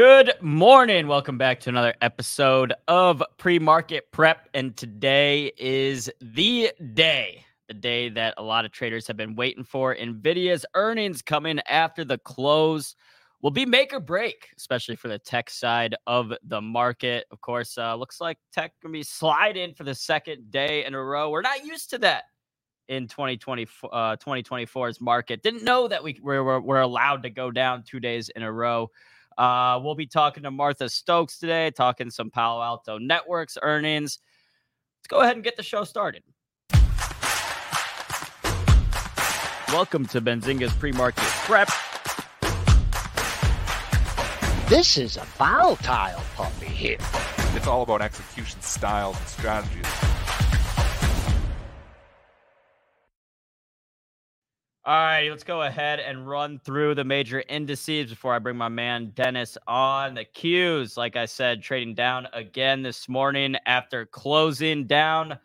Good morning. Welcome back to another episode of Pre Market Prep. And today is the day, the day that a lot of traders have been waiting for. NVIDIA's earnings coming after the close will be make or break, especially for the tech side of the market. Of course, uh, looks like tech to be sliding for the second day in a row. We're not used to that in 2020, uh, 2024's market. Didn't know that we were, were allowed to go down two days in a row. Uh, we'll be talking to Martha Stokes today, talking some Palo Alto Networks earnings. Let's go ahead and get the show started. Welcome to Benzinga's pre-market prep. This is a volatile puppy here. It's all about execution styles and strategies. All right, let's go ahead and run through the major indices before I bring my man Dennis on. The Qs, like I said, trading down again this morning after closing down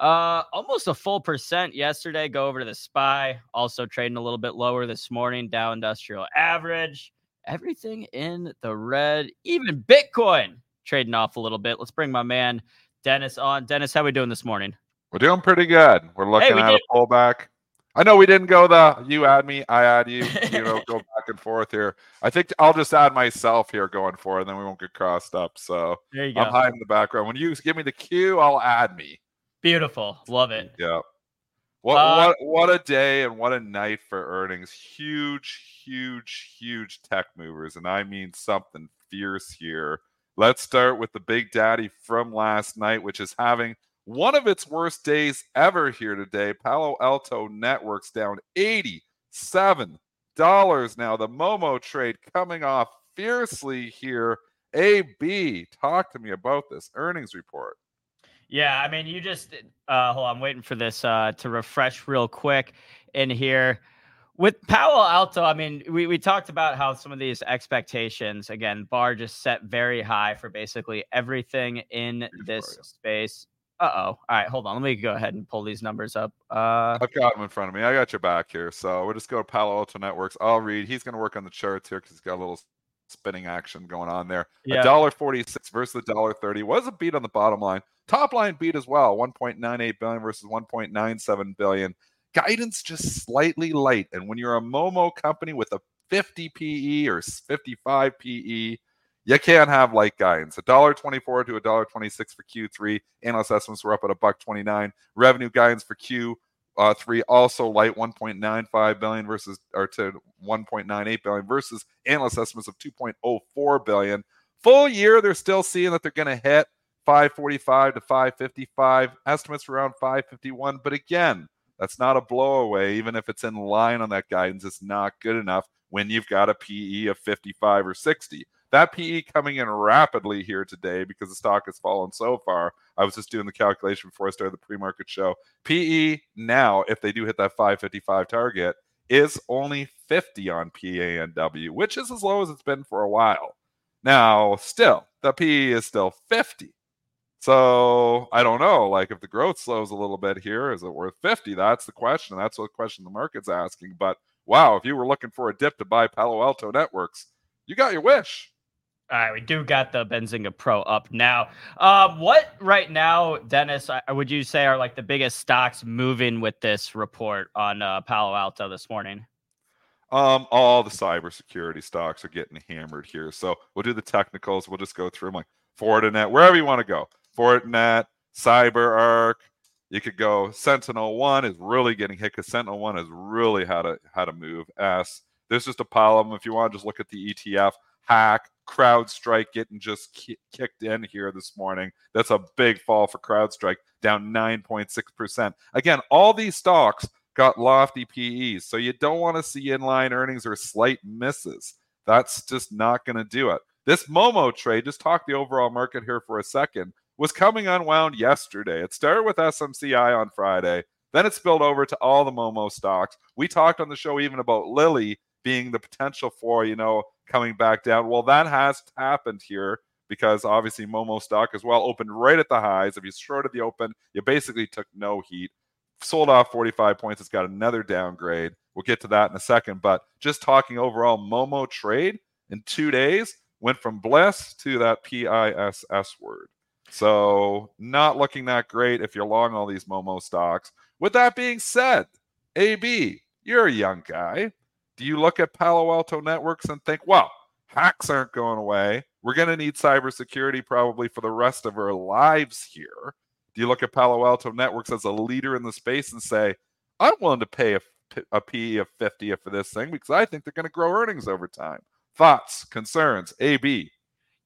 uh almost a full percent yesterday. Go over to the SPY, also trading a little bit lower this morning. Dow Industrial Average, everything in the red. Even Bitcoin trading off a little bit. Let's bring my man Dennis on. Dennis, how we doing this morning? We're doing pretty good. We're looking hey, we at did. a pullback. I know we didn't go the you add me, I add you, you know, go back and forth here. I think I'll just add myself here going forward, and then we won't get crossed up. So there you go. I'm hiding in the background. When you give me the cue, I'll add me. Beautiful. Love it. Yeah. What uh, what what a day and what a night for earnings. Huge, huge, huge tech movers. And I mean something fierce here. Let's start with the big daddy from last night, which is having one of its worst days ever here today. Palo Alto Networks down $87 now. The Momo trade coming off fiercely here. AB, talk to me about this earnings report. Yeah, I mean, you just uh, hold on, I'm waiting for this uh, to refresh real quick in here. With Palo Alto, I mean, we, we talked about how some of these expectations, again, bar just set very high for basically everything in this space. Uh oh. All right, hold on. Let me go ahead and pull these numbers up. Uh, I've got them in front of me. I got your back here. So we'll just go to Palo Alto Networks. I'll read. He's going to work on the charts here because he's got a little spinning action going on there. A dollar forty-six versus the dollar thirty was a beat on the bottom line. Top line beat as well. One point nine eight billion versus one point nine seven billion. Guidance just slightly light. And when you're a Momo company with a 50 PE or 55 PE, you can't have light guidance. A dollar twenty-four to a dollar twenty-six for Q3. Analyst estimates were up at a buck twenty-nine. Revenue guidance for Q uh, three also light 1.95 billion versus or to 1.98 billion versus analyst estimates of 2.04 billion. Full year, they're still seeing that they're going to hit 545 to 555. Estimates around 551, but again, that's not a blowaway. Even if it's in line on that guidance, it's not good enough when you've got a PE of 55 or 60. That PE coming in rapidly here today because the stock has fallen so far. I was just doing the calculation before I started the pre-market show. PE now, if they do hit that 555 target, is only 50 on PANW, which is as low as it's been for a while. Now, still, the PE is still 50. So I don't know. Like if the growth slows a little bit here, is it worth 50? That's the question. That's what question the market's asking. But wow, if you were looking for a dip to buy Palo Alto Networks, you got your wish. All right, we do got the Benzinga Pro up now. Uh, what right now, Dennis? Would you say are like the biggest stocks moving with this report on uh, Palo Alto this morning? Um, all the cybersecurity stocks are getting hammered here. So we'll do the technicals. We'll just go through them like Fortinet, wherever you want to go. Fortinet, CyberArk. You could go Sentinel One is really getting hit because Sentinel One has really had a had to move. S. There's just a pile of them. If you want to just look at the ETF, hack CrowdStrike getting just ki- kicked in here this morning. That's a big fall for CrowdStrike, down 9.6%. Again, all these stocks got lofty PEs, so you don't want to see inline earnings or slight misses. That's just not going to do it. This Momo trade, just talk the overall market here for a second, was coming unwound yesterday. It started with SMCI on Friday. Then it spilled over to all the Momo stocks. We talked on the show even about Lilly being the potential for, you know, coming back down. Well, that has happened here because obviously Momo stock as well opened right at the highs. If you shorted the open, you basically took no heat. Sold off 45 points. It's got another downgrade. We'll get to that in a second. But just talking overall, Momo trade in two days went from bliss to that PISS word. So not looking that great if you're long all these Momo stocks. With that being said, AB, you're a young guy. Do you look at Palo Alto Networks and think, well, hacks aren't going away. We're going to need cybersecurity probably for the rest of our lives here. Do you look at Palo Alto Networks as a leader in the space and say, I'm willing to pay a, a PE of 50 for this thing because I think they're going to grow earnings over time? Thoughts, concerns, AB?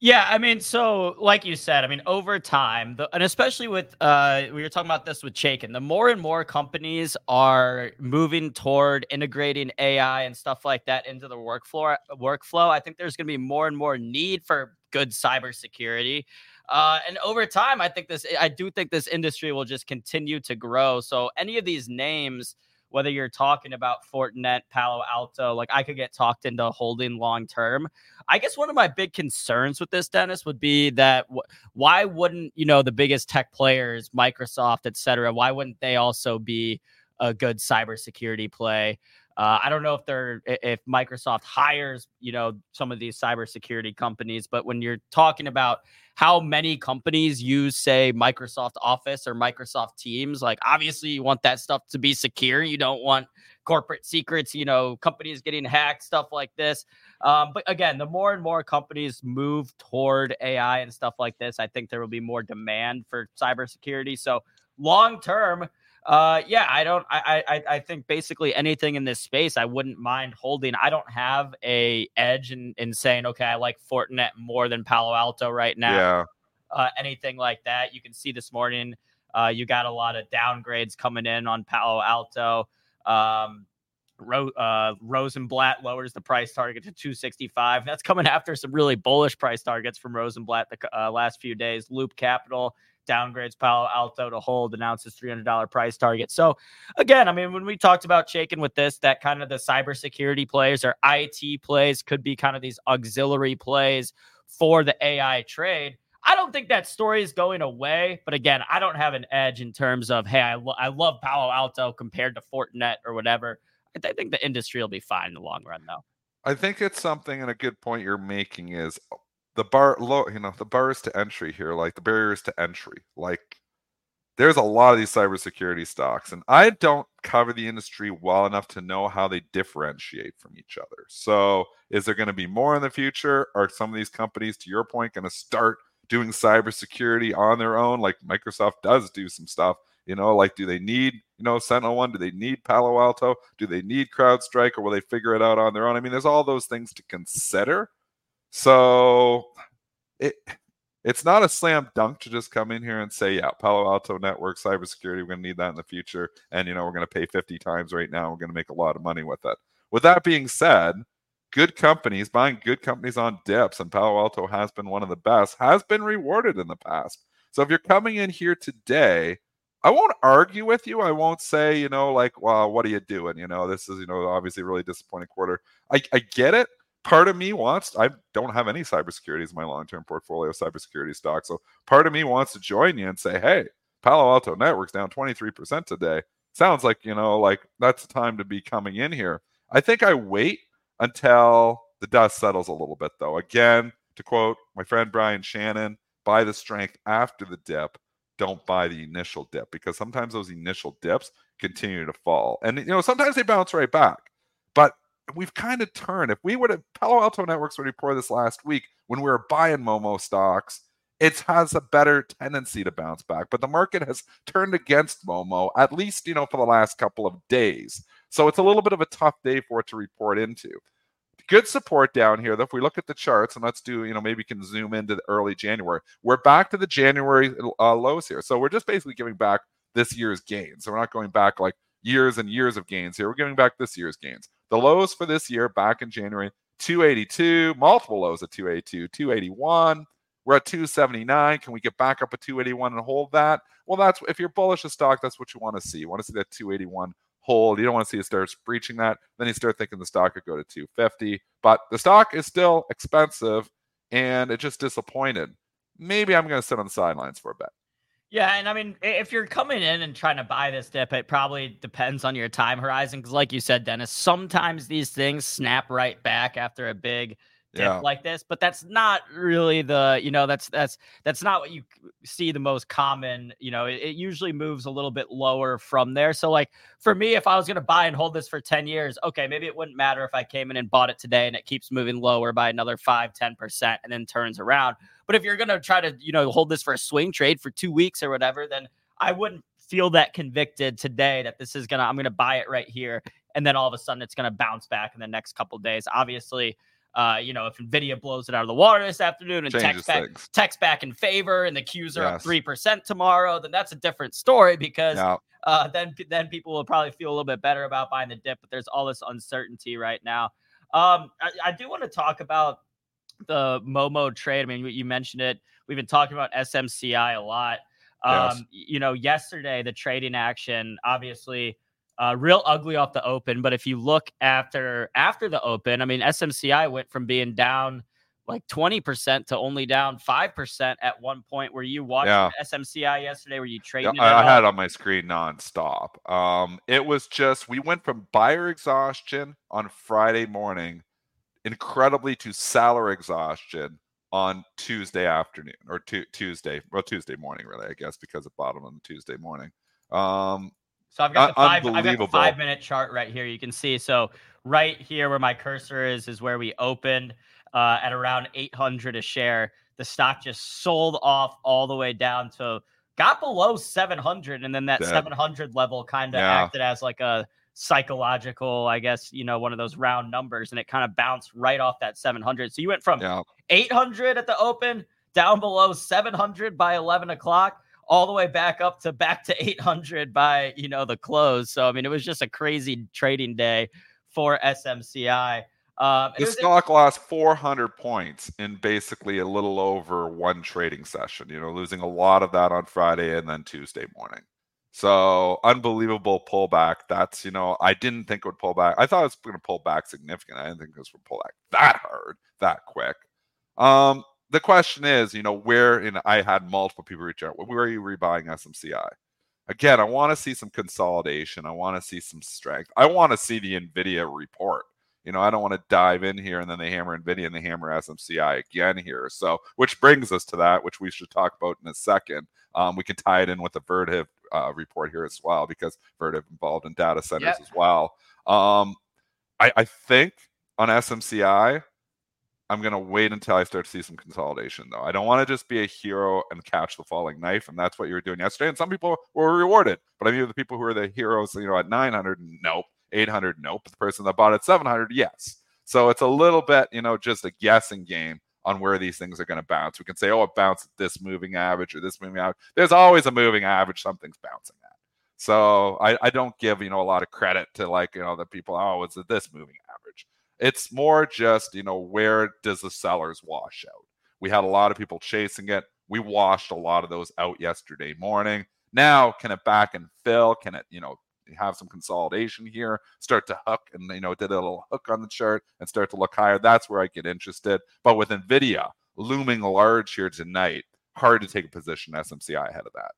Yeah, I mean, so like you said, I mean, over time, the, and especially with uh, we were talking about this with Chaikin, the more and more companies are moving toward integrating AI and stuff like that into the workflow. Workflow, I think there's going to be more and more need for good cybersecurity. Uh, and over time, I think this, I do think this industry will just continue to grow. So any of these names whether you're talking about Fortinet, Palo Alto, like I could get talked into holding long term. I guess one of my big concerns with this, Dennis, would be that w- why wouldn't you know the biggest tech players, Microsoft, et cetera, why wouldn't they also be a good cybersecurity play? Uh, I don't know if they're if Microsoft hires you know some of these cybersecurity companies, but when you're talking about how many companies use say Microsoft Office or Microsoft Teams, like obviously you want that stuff to be secure. You don't want corporate secrets, you know, companies getting hacked, stuff like this. Um, but again, the more and more companies move toward AI and stuff like this, I think there will be more demand for cybersecurity. So long term uh, yeah, I don't. I, I I think basically anything in this space, I wouldn't mind holding. I don't have a edge in in saying, okay, I like Fortinet more than Palo Alto right now. Yeah. Uh, anything like that. You can see this morning, uh, you got a lot of downgrades coming in on Palo Alto. Um, Ro- uh, Rosenblatt lowers the price target to 265. That's coming after some really bullish price targets from Rosenblatt the uh, last few days. Loop Capital downgrades Palo Alto to hold, announces $300 price target. So, again, I mean, when we talked about Chaikin with this, that kind of the cybersecurity plays or IT plays could be kind of these auxiliary plays for the AI trade. I don't think that story is going away, but again, I don't have an edge in terms of hey, I, lo- I love Palo Alto compared to Fortinet or whatever. I think the industry will be fine in the long run, though. I think it's something, and a good point you're making is the bar low you know the bars to entry here like the barriers to entry like there's a lot of these cybersecurity stocks and i don't cover the industry well enough to know how they differentiate from each other. So is there going to be more in the future? Are some of these companies to your point going to start doing cybersecurity on their own? Like microsoft does do some stuff you know like do they need you know sentinel one do they need palo alto? Do they need crowdstrike or will they figure it out on their own? I mean there's all those things to consider so it it's not a slam dunk to just come in here and say, yeah, Palo Alto Network, cybersecurity, we're going to need that in the future. And, you know, we're going to pay 50 times right now. We're going to make a lot of money with it. With that being said, good companies, buying good companies on dips, and Palo Alto has been one of the best, has been rewarded in the past. So if you're coming in here today, I won't argue with you. I won't say, you know, like, well, what are you doing? You know, this is, you know, obviously really disappointing quarter. I, I get it part of me wants I don't have any cybersecurity as my long-term portfolio cybersecurity stocks. So part of me wants to join you and say, hey, Palo Alto Network's down 23% today. Sounds like, you know, like that's the time to be coming in here. I think I wait until the dust settles a little bit though. Again, to quote my friend Brian Shannon, buy the strength after the dip. Don't buy the initial dip because sometimes those initial dips continue to fall. And you know, sometimes they bounce right back. We've kind of turned. If we would have Palo Alto Networks would report this last week when we were buying Momo stocks, it has a better tendency to bounce back. But the market has turned against Momo, at least, you know, for the last couple of days. So it's a little bit of a tough day for it to report into. Good support down here. Though, if we look at the charts and let's do, you know, maybe we can zoom into the early January. We're back to the January uh, lows here. So we're just basically giving back this year's gains. So we're not going back like years and years of gains here. We're giving back this year's gains. The lows for this year back in January 282, multiple lows at 282, 281. We're at 279. Can we get back up at 281 and hold that? Well, that's if you're bullish a stock, that's what you want to see. You want to see that 281 hold. You don't want to see it start breaching that. Then you start thinking the stock could go to 250. But the stock is still expensive and it just disappointed. Maybe I'm going to sit on the sidelines for a bit. Yeah, and I mean, if you're coming in and trying to buy this dip, it probably depends on your time horizon. Because, like you said, Dennis, sometimes these things snap right back after a big dip yeah. like this, but that's not really the, you know, that's that's that's not what you see the most common, you know, it, it, usually moves a little bit lower from there. So like for me, if I was going to buy and hold this for 10 years, okay, maybe it wouldn't matter if I came in and bought it today and it keeps moving lower by another 5, 10% and then turns around. But if you're going to try to, you know, hold this for a swing trade for 2 weeks or whatever, then I wouldn't feel that convicted today that this is going to I'm going to buy it right here and then all of a sudden it's going to bounce back in the next couple days. Obviously, uh, you know, if Nvidia blows it out of the water this afternoon and text back, text back in favor, and the Qs are yes. up three percent tomorrow, then that's a different story because yeah. uh, then then people will probably feel a little bit better about buying the dip. But there's all this uncertainty right now. Um, I, I do want to talk about the Momo trade. I mean, you mentioned it. We've been talking about SMCI a lot. Um, yes. You know, yesterday the trading action obviously uh, real ugly off the open. But if you look after after the open, I mean, SMCI went from being down like 20% to only down 5% at one point. Were you watching yeah. SMCI yesterday? Were you trading yeah, I, I had on my screen nonstop. Um, it was just, we went from buyer exhaustion on Friday morning, incredibly to seller exhaustion on Tuesday afternoon or t- Tuesday, well, Tuesday morning, really, I guess, because it bottomed on Tuesday morning. Um, so I've got the five. I've got the five minute chart right here. You can see. So right here, where my cursor is, is where we opened uh, at around 800 a share. The stock just sold off all the way down to got below 700, and then that 700 level kind of yeah. acted as like a psychological, I guess, you know, one of those round numbers, and it kind of bounced right off that 700. So you went from yeah. 800 at the open down below 700 by 11 o'clock all the way back up to back to 800 by you know the close. So I mean, it was just a crazy trading day for SMCI. Um, the stock lost 400 points in basically a little over one trading session. You know, losing a lot of that on Friday and then Tuesday morning. So unbelievable pullback. That's you know, I didn't think it would pull back. I thought it was going to pull back significant. I didn't think this would pull back that hard, that quick. Um, the question is, you know, where and I had multiple people reach out. Where are you rebuying SMCI? Again, I want to see some consolidation. I want to see some strength. I want to see the Nvidia report. You know, I don't want to dive in here and then they hammer Nvidia and they hammer SMCI again here. So, which brings us to that, which we should talk about in a second. Um, we can tie it in with the Vertiv uh, report here as well because Vertiv involved in data centers yep. as well. Um, I, I think on SMCI, I'm going to wait until I start to see some consolidation, though. I don't want to just be a hero and catch the falling knife. And that's what you were doing yesterday. And some people were rewarded. But I mean, the people who are the heroes, you know, at 900, nope. 800, nope. The person that bought at 700, yes. So it's a little bit, you know, just a guessing game on where these things are going to bounce. We can say, oh, it bounced at this moving average or this moving average. There's always a moving average something's bouncing at. So I, I don't give, you know, a lot of credit to like, you know, the people, oh, it's at this moving average. It's more just, you know, where does the sellers wash out? We had a lot of people chasing it. We washed a lot of those out yesterday morning. Now, can it back and fill? Can it, you know, have some consolidation here, start to hook and, you know, did a little hook on the chart and start to look higher? That's where I get interested. But with NVIDIA looming large here tonight, hard to take a position SMCI ahead of that.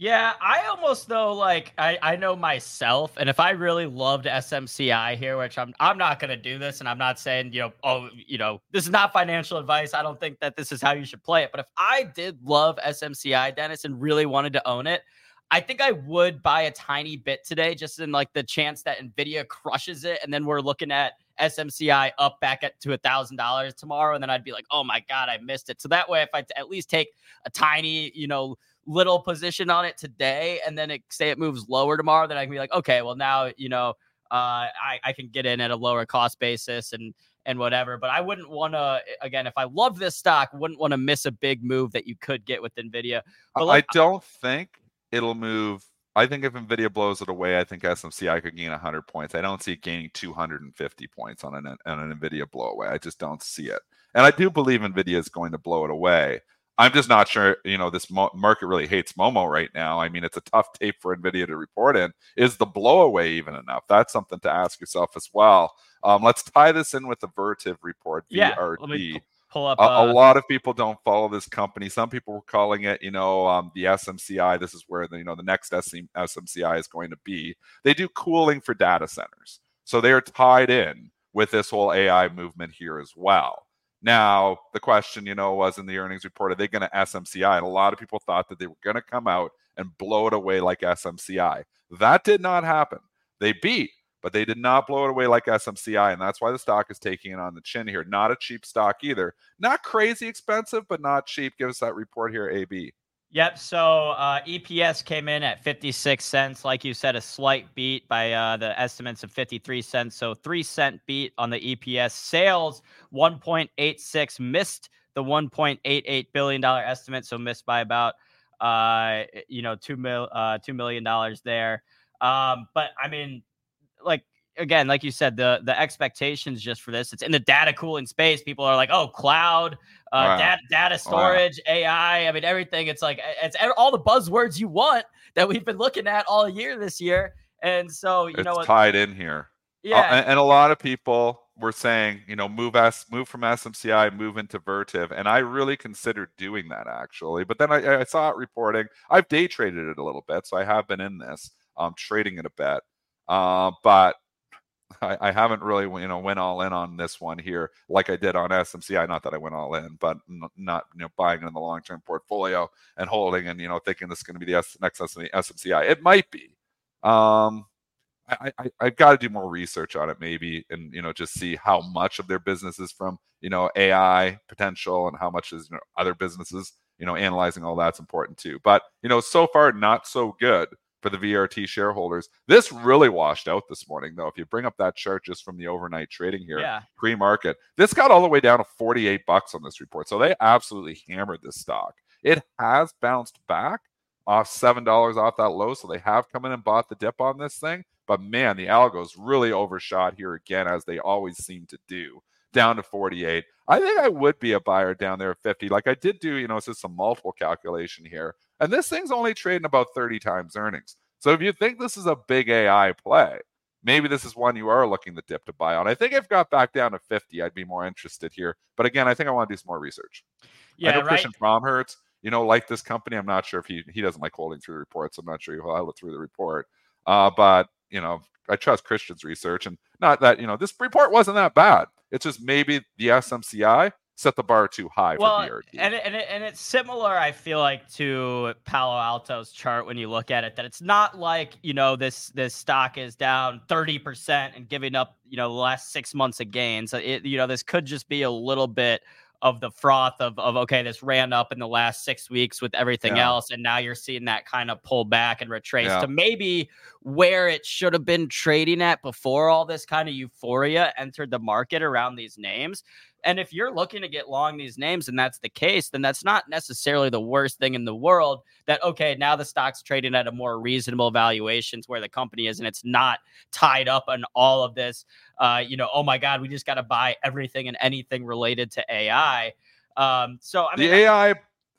Yeah, I almost though like I, I know myself, and if I really loved SMCI here, which I'm I'm not gonna do this, and I'm not saying you know oh you know this is not financial advice. I don't think that this is how you should play it. But if I did love SMCI, Dennis, and really wanted to own it, I think I would buy a tiny bit today, just in like the chance that Nvidia crushes it, and then we're looking at SMCI up back at to a thousand dollars tomorrow, and then I'd be like, oh my god, I missed it. So that way, if I t- at least take a tiny, you know little position on it today and then it, say it moves lower tomorrow, then I can be like, okay, well now you know uh, I I can get in at a lower cost basis and and whatever. But I wouldn't want to again if I love this stock, wouldn't want to miss a big move that you could get with Nvidia. But I don't think it'll move. I think if Nvidia blows it away, I think SMCI could gain 100 points. I don't see it gaining 250 points on an on an Nvidia blowaway. I just don't see it. And I do believe Nvidia is going to blow it away. I'm just not sure, you know, this mo- market really hates Momo right now. I mean, it's a tough tape for NVIDIA to report in. Is the blowaway even enough? That's something to ask yourself as well. Um, let's tie this in with the Vertiv report, yeah, VRT. Pull up. Uh, a, a, lot of people don't follow this company. Some people were calling it, you know, um, the SMCI. This is where the you know the next SMCI is going to be. They do cooling for data centers, so they are tied in with this whole AI movement here as well. Now, the question, you know, was in the earnings report, are they going to SMCI? And a lot of people thought that they were going to come out and blow it away like SMCI. That did not happen. They beat, but they did not blow it away like SMCI. And that's why the stock is taking it on the chin here. Not a cheap stock either. Not crazy expensive, but not cheap. Give us that report here, AB. Yep. So uh, EPS came in at 56 cents. Like you said, a slight beat by uh, the estimates of 53 cents. So three cent beat on the EPS. Sales 1.86 missed the 1.88 billion dollar estimate. So missed by about uh, you know two mil uh, two million dollars there. Um, but I mean, like again, like you said, the the expectations just for this, it's in the data cooling space. People are like, oh, cloud, uh, wow. data, data storage, wow. AI. I mean, everything. It's like it's all the buzzwords you want that we've been looking at all year this year. And so you know, it's know, tied in here. Yeah, uh, and, and, a lot of people were saying, you know, move us, move from SMCI, move into Vertiv, and I really considered doing that actually. But then I, I saw it reporting. I've day traded it a little bit, so I have been in this, um, trading it a bit. Uh, but I, I, haven't really, you know, went all in on this one here like I did on SMCI. Not that I went all in, but not, you know, buying in the long-term portfolio and holding and, you know, thinking this is going to be the S- next SMCI. It might be. Um, I, I, I've got to do more research on it maybe and, you know, just see how much of their business is from, you know, AI potential and how much is, you know, other businesses, you know, analyzing all that's important too. But, you know, so far, not so good for the VRT shareholders. This really washed out this morning, though. If you bring up that chart just from the overnight trading here, yeah. pre-market, this got all the way down to 48 bucks on this report. So they absolutely hammered this stock. It has bounced back off seven dollars off that low. So they have come in and bought the dip on this thing. But man, the algos really overshot here again, as they always seem to do. Down to 48. I think I would be a buyer down there at 50. Like I did do, you know, it's just some multiple calculation here. And this thing's only trading about 30 times earnings. So if you think this is a big AI play, maybe this is one you are looking to dip to buy on. I think if got back down to 50, I'd be more interested here. But again, I think I want to do some more research. Yeah, I know right. Christian Fromhertz, you know, like this company. I'm not sure if he he doesn't like holding through reports. I'm not sure he'll hold it through the report. Uh, but you know, I trust Christian's research, and not that you know this report wasn't that bad. It's just maybe the SMCI set the bar too high well, for VRT. And, and, and it's similar, I feel like, to Palo Alto's chart when you look at it, that it's not like, you know, this this stock is down 30% and giving up, you know, the last six months of gains. It, you know, this could just be a little bit of the froth of, of okay, this ran up in the last six weeks with everything yeah. else, and now you're seeing that kind of pull back and retrace yeah. to maybe where it should have been trading at before all this kind of euphoria entered the market around these names. And if you're looking to get long these names and that's the case, then that's not necessarily the worst thing in the world. That, okay, now the stock's trading at a more reasonable valuations where the company is and it's not tied up on all of this. Uh, you know, oh my God, we just got to buy everything and anything related to AI. Um, so, I mean, the AI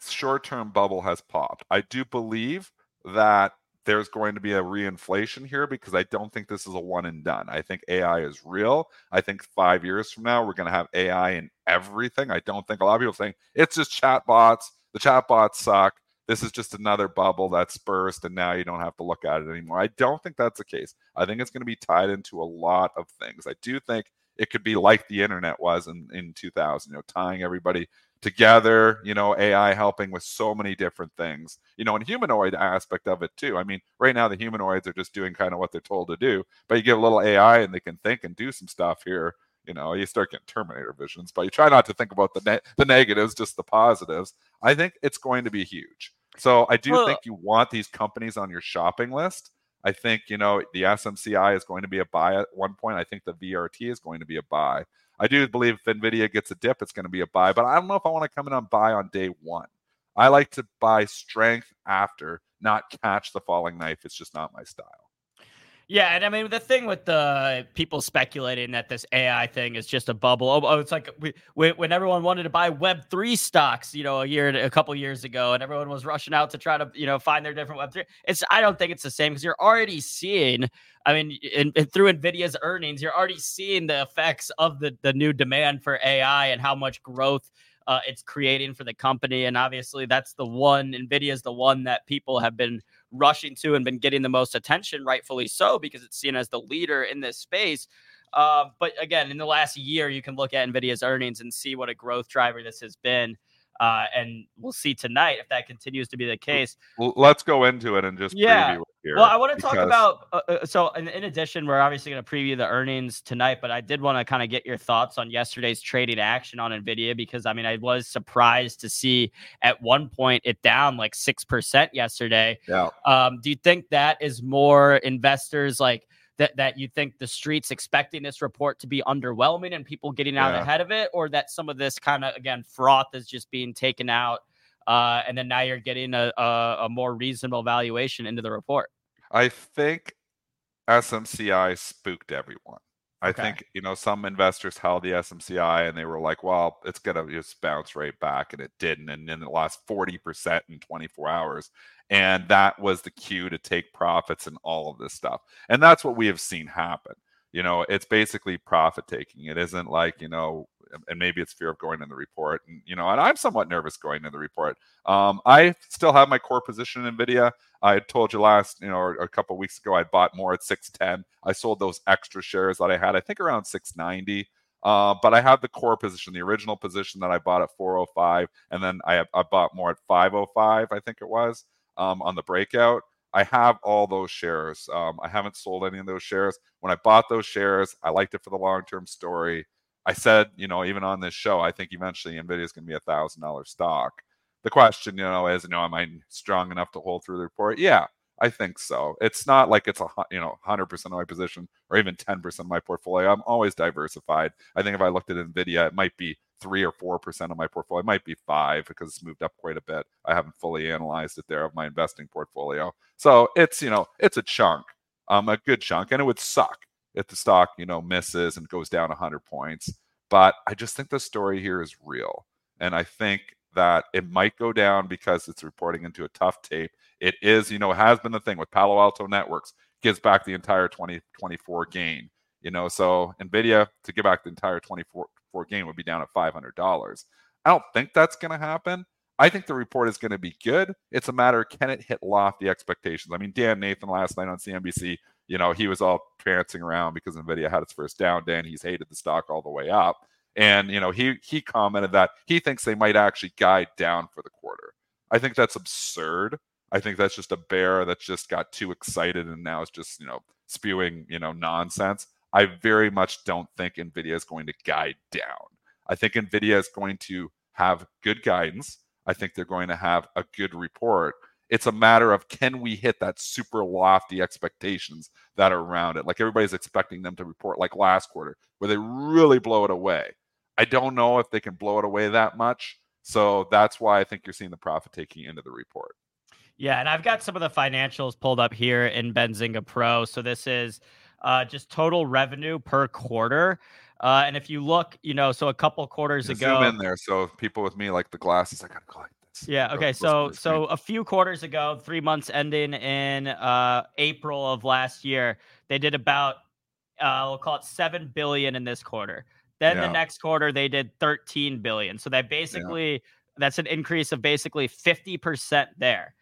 short term bubble has popped. I do believe that there's going to be a reinflation here because I don't think this is a one and done. I think AI is real. I think five years from now, we're going to have AI in everything. I don't think a lot of people saying it's just chatbots. The chatbots suck. This is just another bubble that's burst, and now you don't have to look at it anymore. I don't think that's the case. I think it's going to be tied into a lot of things. I do think it could be like the internet was in, in 2000, you know, tying everybody together, you know, AI helping with so many different things, you know, and humanoid aspect of it too. I mean, right now the humanoids are just doing kind of what they're told to do, but you give a little AI and they can think and do some stuff here. You know, you start getting Terminator visions, but you try not to think about the ne- the negatives, just the positives. I think it's going to be huge. So I do well, think you want these companies on your shopping list. I think you know the SMCI is going to be a buy at one point. I think the VRT is going to be a buy. I do believe if NVIDIA gets a dip, it's going to be a buy, but I don't know if I want to come in on buy on day one. I like to buy strength after, not catch the falling knife. It's just not my style. Yeah, and I mean the thing with the people speculating that this AI thing is just a bubble. Oh, oh it's like we, we, when everyone wanted to buy Web three stocks, you know, a year, a couple years ago, and everyone was rushing out to try to, you know, find their different Web three. It's I don't think it's the same because you're already seeing. I mean, in, in, through Nvidia's earnings, you're already seeing the effects of the the new demand for AI and how much growth uh, it's creating for the company. And obviously, that's the one, NVIDIA is the one that people have been rushing to and been getting the most attention, rightfully so, because it's seen as the leader in this space. Uh, but again, in the last year, you can look at Nvidia's earnings and see what a growth driver this has been. Uh, and we'll see tonight if that continues to be the case. Let's go into it and just yeah. Here well, I want to talk about. Uh, uh, so, in, in, addition, we're obviously going to preview the earnings tonight, but I did want to kind of get your thoughts on yesterday's trading action on Nvidia because I mean, I was surprised to see at one point it down like six percent yesterday. Yeah. Um, do you think that is more investors like? That that you think the streets expecting this report to be underwhelming and people getting out yeah. ahead of it, or that some of this kind of again froth is just being taken out, uh, and then now you're getting a, a, a more reasonable valuation into the report? I think SMCI spooked everyone. I okay. think you know some investors held the SMCI and they were like, "Well, it's gonna just bounce right back," and it didn't. And then it lost forty percent in 24 hours, and that was the cue to take profits and all of this stuff. And that's what we have seen happen. You know, it's basically profit taking. It isn't like you know and maybe it's fear of going in the report. And you know, and I'm somewhat nervous going in the report. Um, I still have my core position in Nvidia. I told you last, you know, or, a couple weeks ago, I bought more at 610. I sold those extra shares that I had, I think around 690. Uh, but I have the core position, the original position that I bought at 405, and then I, I bought more at 505, I think it was, um, on the breakout. I have all those shares. Um, I haven't sold any of those shares. When I bought those shares, I liked it for the long term story. I said, you know, even on this show, I think eventually Nvidia is going to be a thousand dollar stock. The question, you know, is, you know, am I strong enough to hold through the report? Yeah, I think so. It's not like it's a you know 100% of my position or even 10% of my portfolio. I'm always diversified. I think if I looked at Nvidia, it might be three or four percent of my portfolio. It might be five because it's moved up quite a bit. I haven't fully analyzed it there of my investing portfolio. So it's you know it's a chunk, um, a good chunk, and it would suck if the stock, you know, misses and goes down 100 points. But I just think the story here is real. And I think that it might go down because it's reporting into a tough tape. It is, you know, has been the thing with Palo Alto Networks, gives back the entire 2024 gain. You know, so Nvidia to give back the entire 24 gain would be down at $500. I don't think that's going to happen. I think the report is going to be good. It's a matter can it hit lofty expectations? I mean, Dan Nathan last night on CNBC you know, he was all prancing around because Nvidia had its first down day and he's hated the stock all the way up. And you know, he he commented that he thinks they might actually guide down for the quarter. I think that's absurd. I think that's just a bear that's just got too excited and now is just, you know, spewing, you know, nonsense. I very much don't think Nvidia is going to guide down. I think Nvidia is going to have good guidance. I think they're going to have a good report. It's a matter of can we hit that super lofty expectations that are around it? Like everybody's expecting them to report like last quarter, where they really blow it away. I don't know if they can blow it away that much. So that's why I think you're seeing the profit taking into the report. Yeah, and I've got some of the financials pulled up here in Benzinga Pro. So this is uh, just total revenue per quarter. Uh, and if you look, you know, so a couple quarters ago, zoom in there. So people with me like the glasses, I gotta go like yeah. Okay. So so a few quarters ago, three months ending in uh, April of last year, they did about uh, we'll call it seven billion in this quarter. Then yeah. the next quarter they did 13 billion. So that basically yeah. that's an increase of basically 50% there.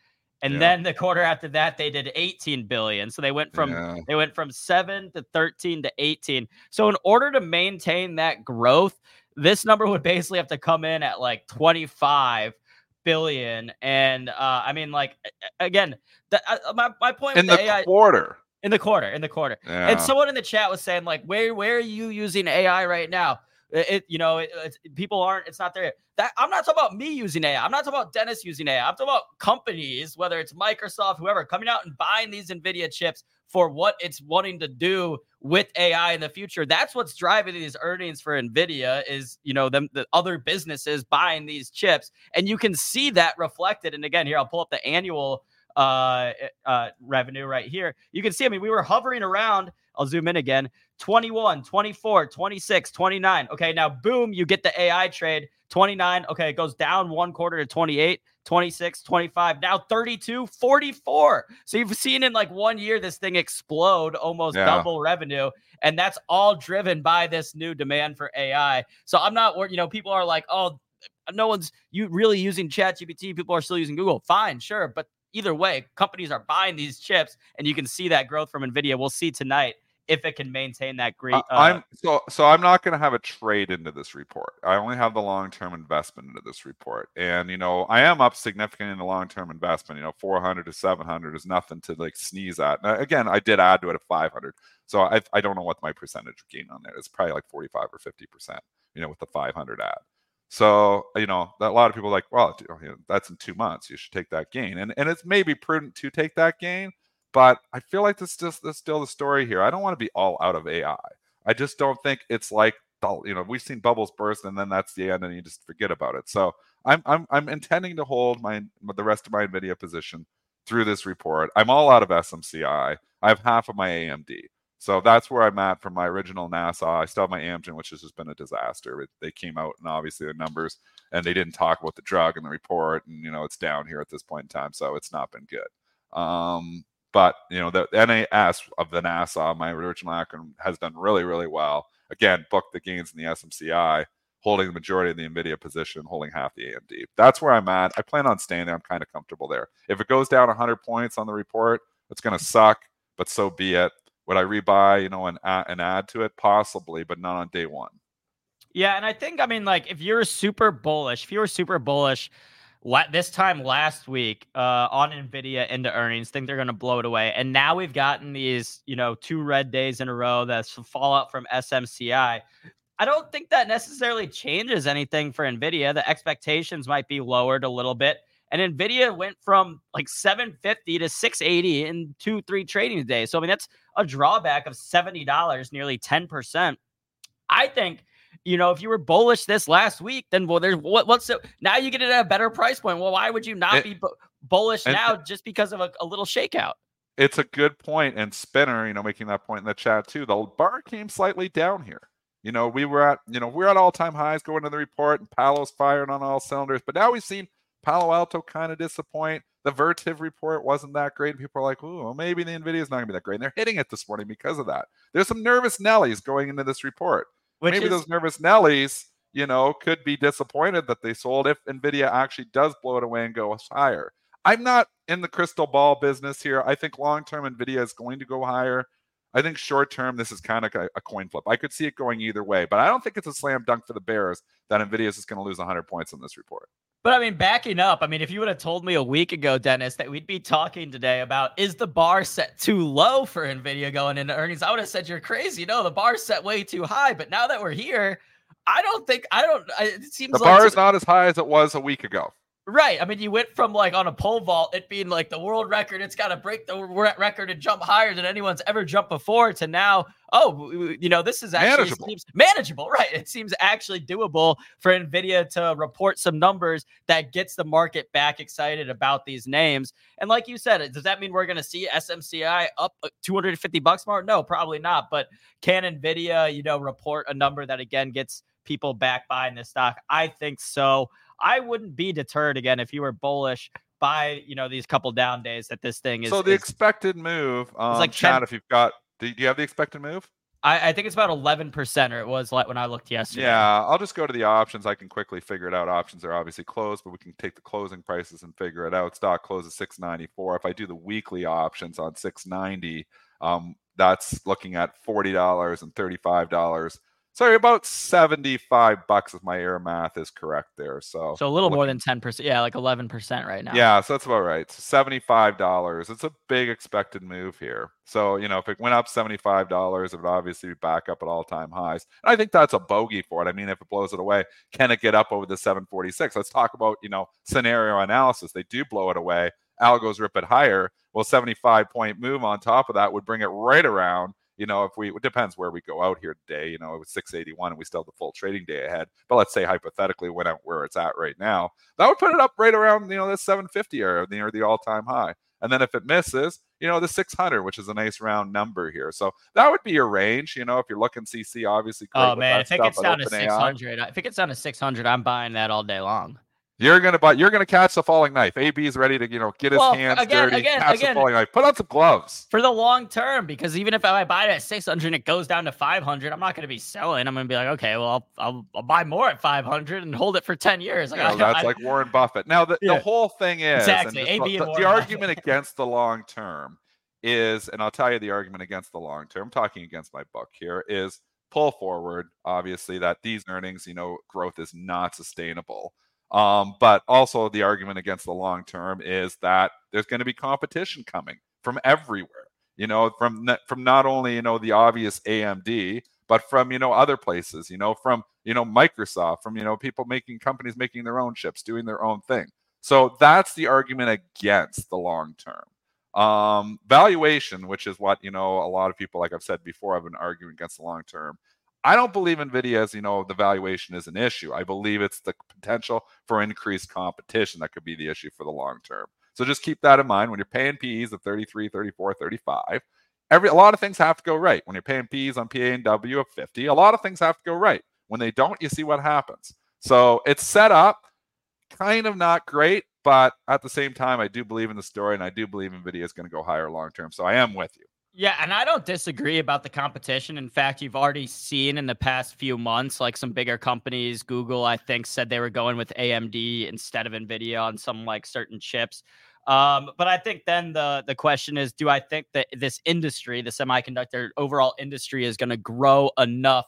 And yeah. then the quarter after that they did 18 billion. So they went from they went from 7 to 13 to 18. So in order to maintain that growth, this number would basically have to come in at like 25 billion. And uh, I mean, like again, that uh, my my point in the, the AI, quarter. In the quarter, in the quarter, yeah. and someone in the chat was saying like, "Where, where are you using AI right now?" It, you know, it, people aren't. It's not there. That I'm not talking about me using AI. I'm not talking about Dennis using AI. I'm talking about companies, whether it's Microsoft, whoever, coming out and buying these Nvidia chips for what it's wanting to do with AI in the future. That's what's driving these earnings for Nvidia is, you know, them the other businesses buying these chips. And you can see that reflected. And again, here I'll pull up the annual uh, uh, revenue right here. You can see, I mean, we were hovering around, I'll zoom in again, 21, 24, 26, 29. Okay, now boom, you get the AI trade. 29. Okay, it goes down one quarter to 28, 26, 25, now 32, 44. So you've seen in like one year this thing explode, almost yeah. double revenue. And that's all driven by this new demand for AI. So I'm not, you know, people are like, oh, no one's you really using chat gpt people are still using google fine sure but either way companies are buying these chips and you can see that growth from nvidia we'll see tonight if it can maintain that great. Uh, I'm so so I'm not going to have a trade into this report. I only have the long term investment into this report, and you know I am up significantly in the long term investment. You know, 400 to 700 is nothing to like sneeze at. Now, again, I did add to it at 500, so I I don't know what my percentage gain on there. It's probably like 45 or 50 percent. You know, with the 500 ad. So you know, a lot of people like, well, you know, that's in two months. You should take that gain, and and it's maybe prudent to take that gain but I feel like this just this is still the story here. I don't want to be all out of AI. I just don't think it's like you know we've seen bubbles burst and then that's the end and you just forget about it. So I'm I'm I'm intending to hold my the rest of my Nvidia position through this report. I'm all out of SMCI. I have half of my AMD. So that's where I'm at from my original NASA. I still have my Amgen, which has just been a disaster. They came out and obviously the numbers, and they didn't talk about the drug in the report, and you know it's down here at this point in time, so it's not been good. Um, but you know, the NAS of the NASA, my original acronym, has done really, really well. Again, booked the gains in the SMCI, holding the majority of the NVIDIA position, holding half the AMD. That's where I'm at. I plan on staying there. I'm kind of comfortable there. If it goes down 100 points on the report, it's going to suck, but so be it. Would I rebuy, you know, and, and add to it? Possibly, but not on day one. Yeah, and I think I mean like if you're super bullish, if you were super bullish, this time last week uh, on Nvidia into earnings, think they're going to blow it away. And now we've gotten these, you know, two red days in a row. That's fallout from SMCI. I don't think that necessarily changes anything for Nvidia. The expectations might be lowered a little bit. And Nvidia went from like 750 to 680 in two, three trading days. So I mean that's a drawback of $70, nearly 10%. I think you know, if you were bullish this last week, then well, there's what what's the, now you get it at a better price point. Well, why would you not it, be bu- bullish now just because of a, a little shakeout? It's a good point, and Spinner, you know, making that point in the chat too. The bar came slightly down here. You know, we were at, you know, we're at all time highs going to the report, and Palo's firing on all cylinders. But now we've seen Palo Alto kind of disappoint. The Vertiv report wasn't that great. People are like, oh, well, maybe the NVIDIA is not going to be that great. And they're hitting it this morning because of that. There's some nervous Nellies going into this report. Which Maybe is, those nervous Nellies, you know, could be disappointed that they sold if Nvidia actually does blow it away and go higher. I'm not in the crystal ball business here. I think long term Nvidia is going to go higher. I think short term this is kind of a, coin flip. I could see it going either way, but I don't think it's a slam dunk for the Bears that Nvidia is just going to lose 100 points on this report. But I mean, backing up, I mean, if you would have told me a week ago, Dennis, that we'd be talking today about is the bar set too low for Nvidia going into earnings, I would have said you're crazy. No, the bar set way too high. But now that we're here, I don't think I don't. It seems the like bar is not as high as it was a week ago. Right. I mean, you went from like on a pole vault, it being like the world record, it's got to break the record and jump higher than anyone's ever jumped before, to now, oh, you know, this is actually manageable. Seems manageable. Right. It seems actually doable for NVIDIA to report some numbers that gets the market back excited about these names. And like you said, does that mean we're going to see SMCI up uh, 250 bucks more? No, probably not. But can NVIDIA, you know, report a number that again gets people back buying this stock? I think so. I wouldn't be deterred again if you were bullish by you know these couple down days that this thing is. So the is, expected move, um, like Chad, 10, if you've got, do you have the expected move? I, I think it's about eleven percent, or it was like when I looked yesterday. Yeah, I'll just go to the options. I can quickly figure it out. Options are obviously closed, but we can take the closing prices and figure it out. Stock closes six ninety four. If I do the weekly options on six ninety, um, that's looking at forty dollars and thirty five dollars Sorry, about 75 bucks if my air math is correct there. So So a little more than 10%. Yeah, like 11% right now. Yeah, so that's about right. So $75. It's a big expected move here. So, you know, if it went up $75, it would obviously be back up at all-time highs. And I think that's a bogey for it. I mean, if it blows it away, can it get up over the 746? Let's talk about, you know, scenario analysis. They do blow it away. Algos rip it higher. Well, 75 point move on top of that would bring it right around you know, if we it depends where we go out here today. You know, it was 681 and we still have the full trading day ahead. But let's say hypothetically went out where it's at right now, that would put it up right around you know the 750 area near the all-time high. And then if it misses, you know, the 600, which is a nice round number here. So that would be your range. You know, if you're looking CC, obviously. Oh man, if it gets down to 600, if it gets down to 600, I'm buying that all day long. You're gonna buy. You're gonna catch the falling knife. AB is ready to, you know, get his well, hands again, dirty, again, catch again, the falling knife. Put on some gloves for the long term, because even if I buy it at 600 and it goes down to 500, I'm not gonna be selling. I'm gonna be like, okay, well, I'll, I'll, I'll buy more at 500 and hold it for 10 years. Like, that's I, like Warren Buffett. Now, the, yeah. the whole thing is exactly AB the, the, the argument against the long term is, and I'll tell you the argument against the long term, talking against my book here, is pull forward, obviously, that these earnings, you know, growth is not sustainable. Um, but also the argument against the long term is that there's going to be competition coming from everywhere. You know, from from not only you know the obvious AMD, but from you know other places. You know, from you know Microsoft, from you know people making companies making their own chips, doing their own thing. So that's the argument against the long term. Um, valuation, which is what you know a lot of people, like I've said before, have been arguing against the long term. I don't believe Nvidia as you know the valuation is an issue. I believe it's the potential for increased competition that could be the issue for the long term. So just keep that in mind when you're paying PEs of 33, 34, 35. Every a lot of things have to go right. When you're paying PEs on PANW of 50, a lot of things have to go right. When they don't, you see what happens. So it's set up kind of not great. But at the same time, I do believe in the story and I do believe NVIDIA is going to go higher long term. So I am with you. Yeah, and I don't disagree about the competition. In fact, you've already seen in the past few months, like some bigger companies, Google, I think, said they were going with AMD instead of NVIDIA on some like certain chips. Um, but I think then the the question is, do I think that this industry, the semiconductor overall industry, is going to grow enough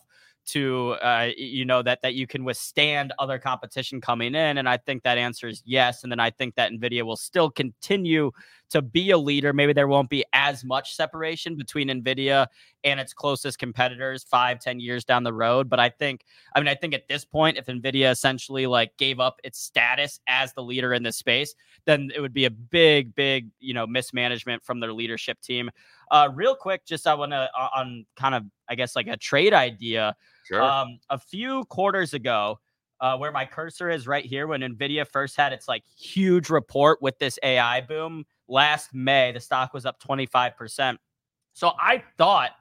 to uh, you know that that you can withstand other competition coming in and i think that answer is yes and then i think that nvidia will still continue to be a leader maybe there won't be as much separation between nvidia and its closest competitors five ten years down the road but i think i mean i think at this point if nvidia essentially like gave up its status as the leader in this space then it would be a big big you know mismanagement from their leadership team uh, real quick, just I want to uh, on kind of I guess like a trade idea. Sure. Um, a few quarters ago, uh, where my cursor is right here, when Nvidia first had its like huge report with this AI boom last May, the stock was up twenty five percent. So I thought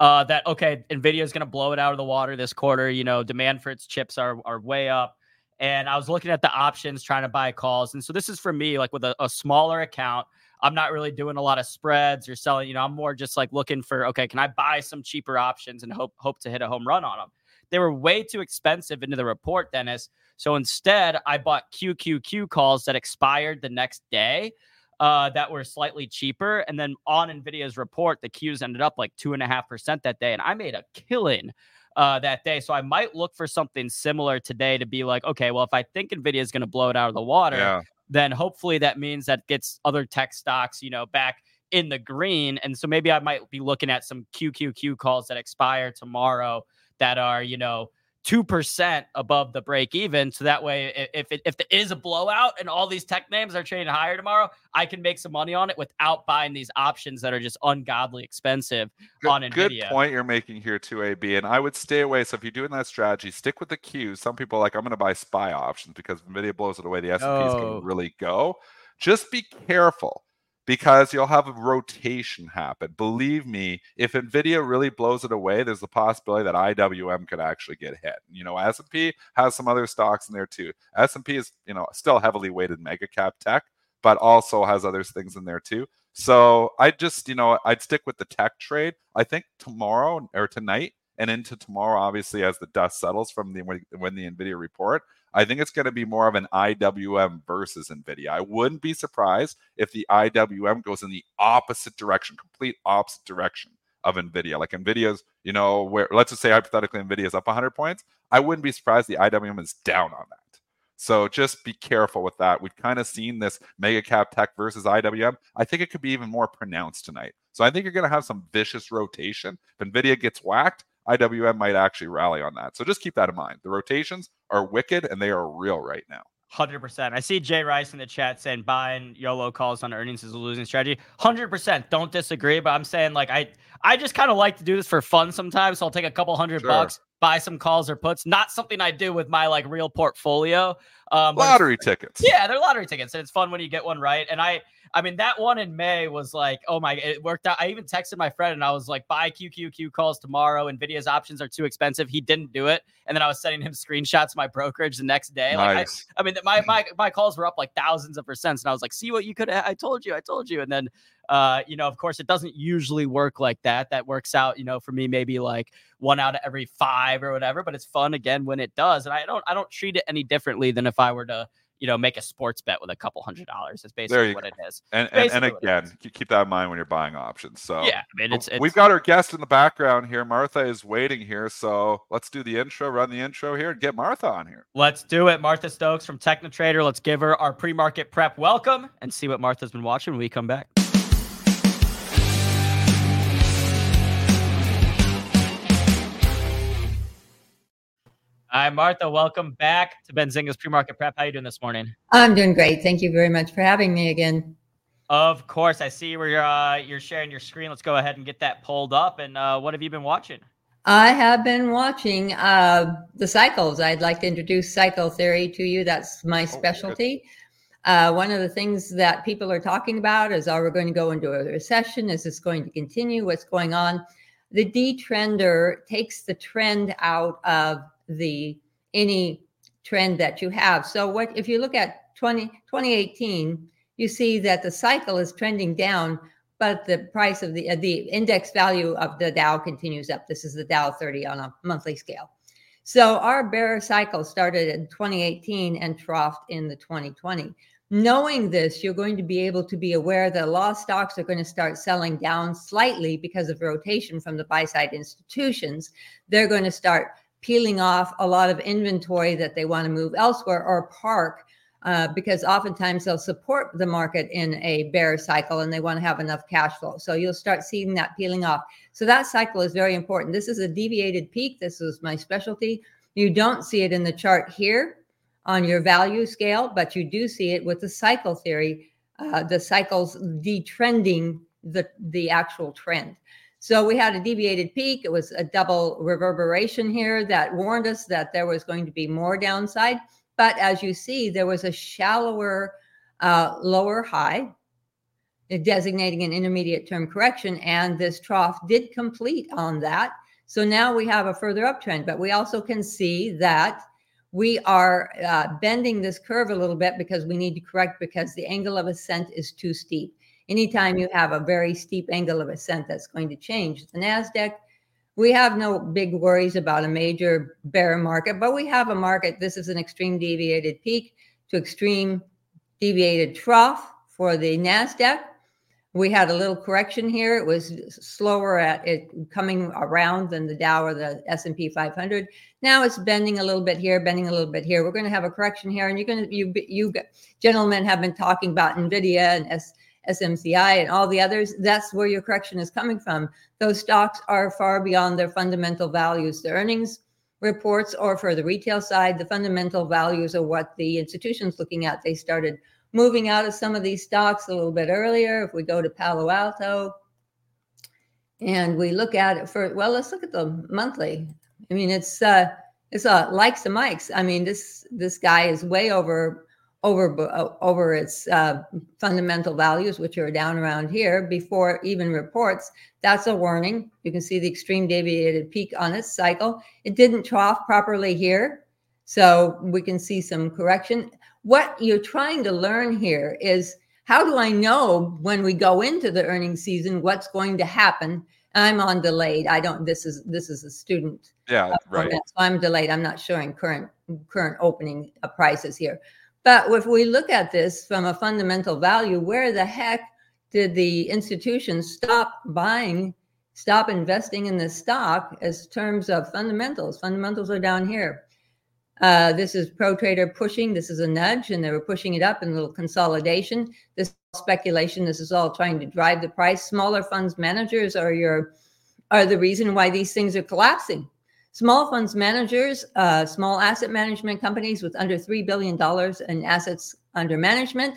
uh, that okay, Nvidia is going to blow it out of the water this quarter. You know, demand for its chips are are way up. And I was looking at the options, trying to buy calls. And so this is for me, like with a, a smaller account. I'm not really doing a lot of spreads or selling. You know, I'm more just like looking for okay, can I buy some cheaper options and hope hope to hit a home run on them? They were way too expensive into the report, Dennis. So instead, I bought QQQ calls that expired the next day. Uh, that were slightly cheaper. And then on NVIDIA's report, the Qs ended up like two and a half percent that day. And I made a killing uh, that day. So I might look for something similar today to be like, okay, well, if I think NVIDIA is going to blow it out of the water, yeah then hopefully that means that gets other tech stocks, you know, back in the green. And so maybe I might be looking at some QQQ calls that expire tomorrow that are, you know, 2% above the break even. So that way, if it, if there is a blowout and all these tech names are trading higher tomorrow, I can make some money on it without buying these options that are just ungodly expensive good, on NVIDIA. Good point you're making here too, AB. And I would stay away. So if you're doing that strategy, stick with the Qs. Some people like, I'm going to buy SPY options because NVIDIA blows it away. The S&P is going to really go. Just be careful because you'll have a rotation happen. Believe me, if Nvidia really blows it away, there's a possibility that IWM could actually get hit. You know, S&P has some other stocks in there too. S&P is, you know, still heavily weighted mega cap tech, but also has other things in there too. So I just, you know, I'd stick with the tech trade. I think tomorrow or tonight and into tomorrow, obviously, as the dust settles from the when, when the Nvidia report, I think it's going to be more of an IWM versus NVIDIA. I wouldn't be surprised if the IWM goes in the opposite direction, complete opposite direction of NVIDIA. Like NVIDIA's, you know, where let's just say hypothetically NVIDIA's up 100 points. I wouldn't be surprised the IWM is down on that. So just be careful with that. We've kind of seen this mega cap tech versus IWM. I think it could be even more pronounced tonight. So I think you're going to have some vicious rotation. If NVIDIA gets whacked, IWM might actually rally on that. So just keep that in mind. The rotations are wicked and they are real right now. Hundred percent. I see Jay Rice in the chat saying buying YOLO calls on earnings is a losing strategy. Hundred percent. Don't disagree, but I'm saying like I I just kind of like to do this for fun sometimes. So I'll take a couple hundred sure. bucks, buy some calls or puts. Not something I do with my like real portfolio. Um, lottery tickets. Yeah, they're lottery tickets, and it's fun when you get one right. And I I mean, that one in May was like, oh my, it worked out. I even texted my friend and I was like, buy QQQ calls tomorrow. Nvidia's options are too expensive. He didn't do it. And then I was sending him screenshots of my brokerage the next day. Nice. Like, I, I mean, my, my, my calls were up like thousands of percents. And I was like, see what you could, I told you, I told you. And then, uh, you know, of course, it doesn't usually work like that. That works out, you know, for me, maybe like one out of every five or whatever, but it's fun again when it does. And I don't, I don't treat it any differently than if I were to, you know, make a sports bet with a couple hundred dollars. It's basically what go. it is. And and, and again, keep that in mind when you're buying options. So yeah, I mean, it's, it's, we've got our guest in the background here. Martha is waiting here, so let's do the intro, run the intro here, and get Martha on here. Let's do it. Martha Stokes from TechniTrader. Let's give her our pre-market prep welcome and see what Martha's been watching when we come back. Hi, Martha. Welcome back to Benzinga's pre-market prep. How are you doing this morning? I'm doing great. Thank you very much for having me again. Of course, I see where you're uh, you're sharing your screen. Let's go ahead and get that pulled up. And uh, what have you been watching? I have been watching uh, the cycles. I'd like to introduce cycle theory to you. That's my oh, specialty. Uh, one of the things that people are talking about is, are we going to go into a recession? Is this going to continue? What's going on? The detrender takes the trend out of the any trend that you have. So what if you look at 20, 2018, you see that the cycle is trending down, but the price of the uh, the index value of the Dow continues up. This is the Dow 30 on a monthly scale. So our bear cycle started in 2018 and troughed in the 2020. Knowing this, you're going to be able to be aware that a lot of stocks are going to start selling down slightly because of rotation from the buy side institutions. They're going to start peeling off a lot of inventory that they want to move elsewhere or park uh, because oftentimes they'll support the market in a bear cycle and they want to have enough cash flow. So you'll start seeing that peeling off. So that cycle is very important. This is a deviated peak. This is my specialty. You don't see it in the chart here on your value scale, but you do see it with the cycle theory, uh, the cycles detrending the, the actual trend. So we had a deviated peak. It was a double reverberation here that warned us that there was going to be more downside. But as you see, there was a shallower uh, lower high, designating an intermediate term correction. And this trough did complete on that. So now we have a further uptrend, but we also can see that we are uh, bending this curve a little bit because we need to correct because the angle of ascent is too steep anytime you have a very steep angle of ascent, that's going to change. The NASDAQ, we have no big worries about a major bear market, but we have a market. This is an extreme deviated peak to extreme deviated trough for the NASDAQ. We had a little correction here. It was slower at it coming around than the Dow or the S&P 500. Now it's bending a little bit here, bending a little bit here. We're going to have a correction here, and you're going to you you gentlemen have been talking about Nvidia and S SMCI and all the others, that's where your correction is coming from. Those stocks are far beyond their fundamental values. The earnings reports, or for the retail side, the fundamental values are what the institution's looking at. They started moving out of some of these stocks a little bit earlier. If we go to Palo Alto and we look at it for, well, let's look at the monthly. I mean, it's, uh, it's a likes to Mike's. I mean, this this guy is way over over uh, over its uh, fundamental values, which are down around here before even reports. That's a warning. You can see the extreme deviated peak on its cycle. It didn't trough properly here, so we can see some correction. What you're trying to learn here is how do I know when we go into the earnings season what's going to happen? I'm on delayed. I don't. This is this is a student. Yeah, right. So I'm delayed. I'm not showing current current opening uh, prices here. But if we look at this from a fundamental value, where the heck did the institutions stop buying, stop investing in the stock as terms of fundamentals? Fundamentals are down here. Uh, this is pro trader pushing. This is a nudge, and they were pushing it up in a little consolidation. This speculation. This is all trying to drive the price. Smaller funds managers are your are the reason why these things are collapsing. Small funds managers, uh, small asset management companies with under $3 billion in assets under management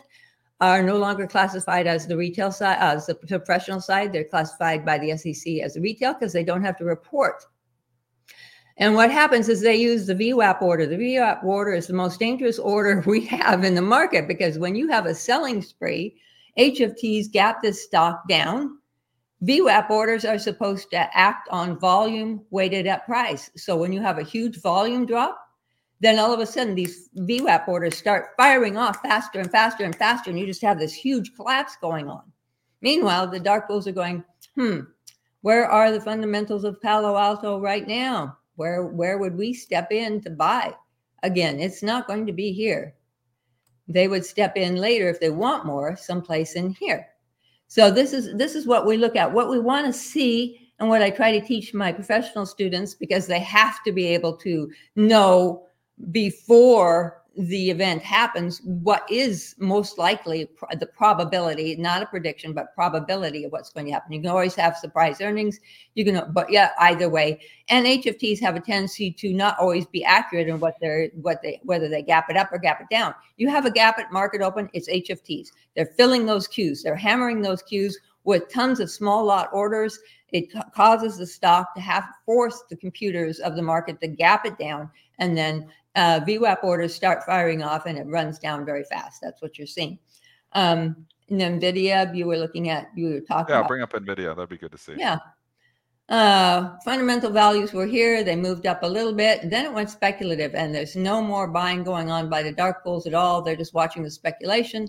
are no longer classified as the retail side, uh, as the professional side. They're classified by the SEC as retail because they don't have to report. And what happens is they use the VWAP order. The VWAP order is the most dangerous order we have in the market because when you have a selling spree, HFTs gap this stock down VWAP orders are supposed to act on volume weighted at price. So when you have a huge volume drop, then all of a sudden these VWAP orders start firing off faster and faster and faster, and you just have this huge collapse going on. Meanwhile, the dark pools are going, hmm, where are the fundamentals of Palo Alto right now? Where where would we step in to buy? Again, it's not going to be here. they would step in later if they want more someplace in here. So this is this is what we look at, what we want to see, and what I try to teach my professional students because they have to be able to know before the event happens, what is most likely the probability, not a prediction, but probability of what's going to happen. You can always have surprise earnings. You can, but yeah, either way. And HFTs have a tendency to not always be accurate in what they're, what they, whether they gap it up or gap it down. You have a gap at market open, it's HFTs. They're filling those queues. They're hammering those queues with tons of small lot orders. It causes the stock to have forced the computers of the market to gap it down and then uh, VWAP orders start firing off and it runs down very fast. That's what you're seeing. Um, NVIDIA, you were looking at, you were talking Yeah, about. bring up NVIDIA. That'd be good to see. Yeah. Uh, fundamental values were here. They moved up a little bit. Then it went speculative, and there's no more buying going on by the dark pools at all. They're just watching the speculation.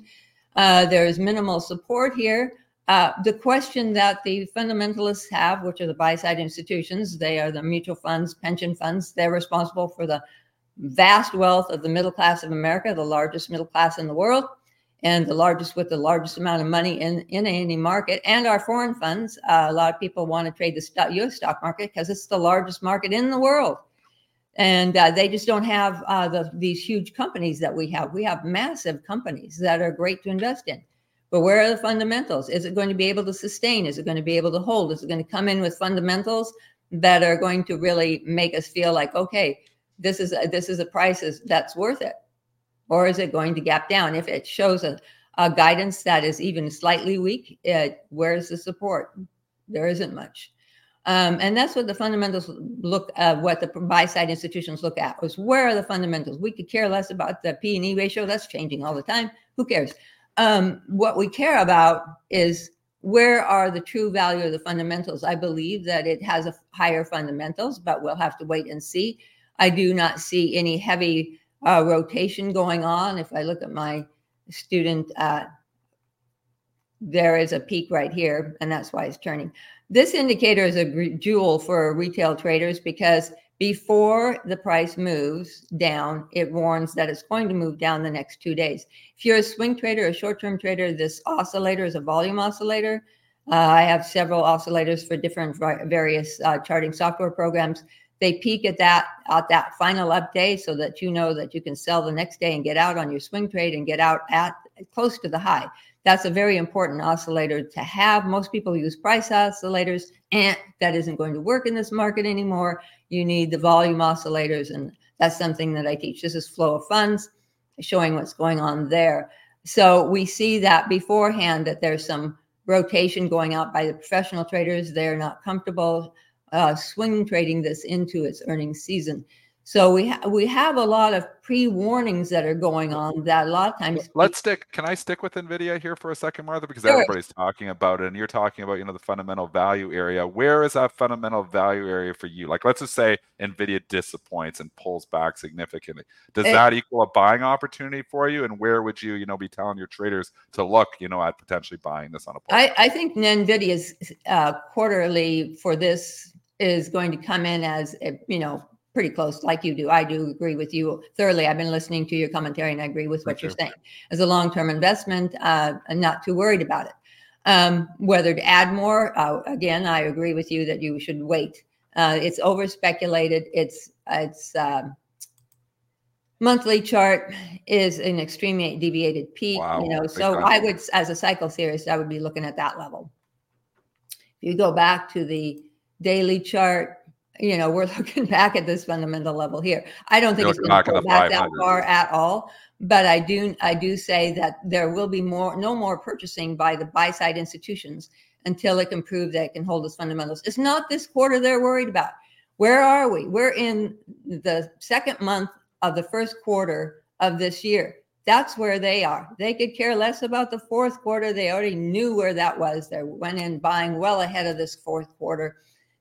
Uh, there's minimal support here. Uh, the question that the fundamentalists have, which are the buy side institutions, they are the mutual funds, pension funds, they're responsible for the vast wealth of the middle class of America, the largest middle class in the world, and the largest with the largest amount of money in, in any market, and our foreign funds. Uh, a lot of people want to trade the stock, U.S. stock market because it's the largest market in the world. And uh, they just don't have uh, the, these huge companies that we have. We have massive companies that are great to invest in. But where are the fundamentals? Is it going to be able to sustain? Is it going to be able to hold? Is it going to come in with fundamentals that are going to really make us feel like, okay, this is a, this is a price that's worth it, or is it going to gap down? If it shows a, a guidance that is even slightly weak, it, where's the support? There isn't much. Um, and that's what the fundamentals look at, uh, what the buy side institutions look at was where are the fundamentals? We could care less about the P and E ratio. That's changing all the time. Who cares? Um, what we care about is where are the true value of the fundamentals? I believe that it has a higher fundamentals, but we'll have to wait and see. I do not see any heavy uh, rotation going on. If I look at my student, uh, there is a peak right here, and that's why it's turning. This indicator is a jewel for retail traders because before the price moves down, it warns that it's going to move down the next two days. If you're a swing trader, a short-term trader, this oscillator is a volume oscillator. Uh, I have several oscillators for different various uh, charting software programs they peak at that at that final up day so that you know that you can sell the next day and get out on your swing trade and get out at close to the high. That's a very important oscillator to have. Most people use price oscillators, and that isn't going to work in this market anymore. You need the volume oscillators, and that's something that I teach. This is flow of funds, showing what's going on there. So we see that beforehand that there's some rotation going out by the professional traders. They're not comfortable uh, swing trading this into its earnings season. So we ha- we have a lot of pre warnings that are going on that a lot of times. Let's stick. Can I stick with Nvidia here for a second, Martha? Because sure. everybody's talking about it, and you're talking about you know the fundamental value area. Where is that fundamental value area for you? Like, let's just say Nvidia disappoints and pulls back significantly. Does it, that equal a buying opportunity for you? And where would you you know be telling your traders to look you know at potentially buying this on a? I, I think Nvidia's uh, quarterly for this is going to come in as a you know pretty close like you do. I do agree with you thoroughly. I've been listening to your commentary and i agree with what you're saying. As a long-term investment uh, i'm not too worried about it. Um, whether to add more uh, again i agree with you that you should wait. Uh, it's over speculated it's it's um, monthly chart is an extremely deviated peak wow. you know so i would as a cycle theorist i would be looking at that level. If you go back to the daily chart, you know, we're looking back at this fundamental level here. I don't think You're it's going to go back that far at all. But I do, I do say that there will be more, no more purchasing by the buy side institutions until it can prove that it can hold its fundamentals. It's not this quarter they're worried about. Where are we? We're in the second month of the first quarter of this year. That's where they are. They could care less about the fourth quarter. They already knew where that was. They went in buying well ahead of this fourth quarter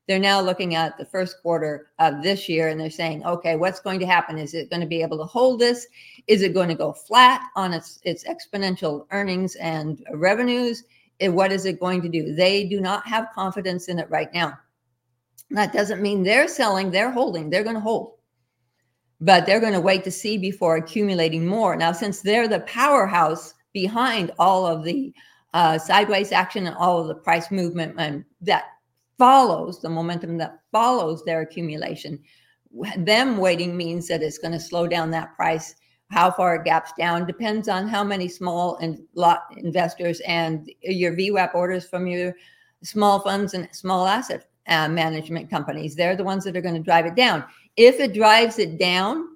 they're now looking at the first quarter of this year and they're saying, okay, what's going to happen? Is it going to be able to hold this? Is it going to go flat on its, its exponential earnings and revenues? And what is it going to do? They do not have confidence in it right now. That doesn't mean they're selling, they're holding, they're going to hold. but they're going to wait to see before accumulating more. Now, since they're the powerhouse behind all of the uh, sideways action and all of the price movement and that follows the momentum that follows their accumulation, them waiting means that it's going to slow down that price. How far it gaps down depends on how many small and lot investors and your VWAP orders from your small funds and small asset uh, management companies. They're the ones that are going to drive it down. If it drives it down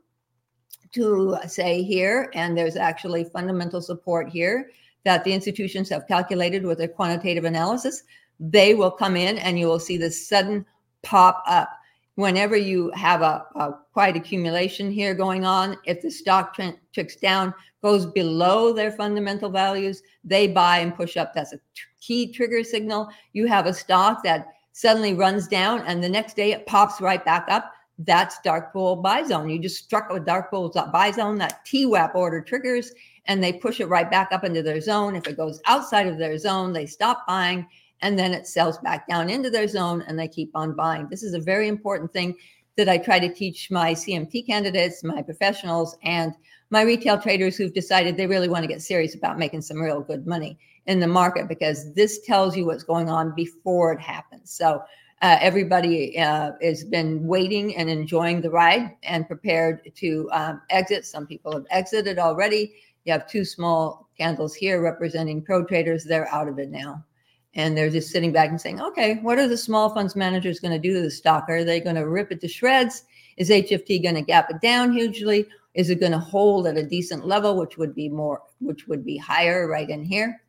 to say here, and there's actually fundamental support here that the institutions have calculated with their quantitative analysis, they will come in and you will see the sudden pop up. Whenever you have a, a quite accumulation here going on, if the stock tricks down, goes below their fundamental values, they buy and push up. That's a key trigger signal. You have a stock that suddenly runs down and the next day it pops right back up. That's dark pool buy zone. You just struck a dark pool buy zone. That TWAP order triggers and they push it right back up into their zone. If it goes outside of their zone, they stop buying and then it sells back down into their zone and they keep on buying. This is a very important thing that I try to teach my CMT candidates, my professionals, and my retail traders who've decided they really want to get serious about making some real good money in the market because this tells you what's going on before it happens. So uh, everybody uh, has been waiting and enjoying the ride and prepared to um, exit. Some people have exited already. You have two small candles here representing pro traders. They're out of it now. And they're just sitting back and saying, okay, what are the small funds managers going to do to the stock? Are they going to rip it to shreds? Is HFT going to gap it down hugely? Is it going to hold at a decent level, which would be more, which would be higher right in here?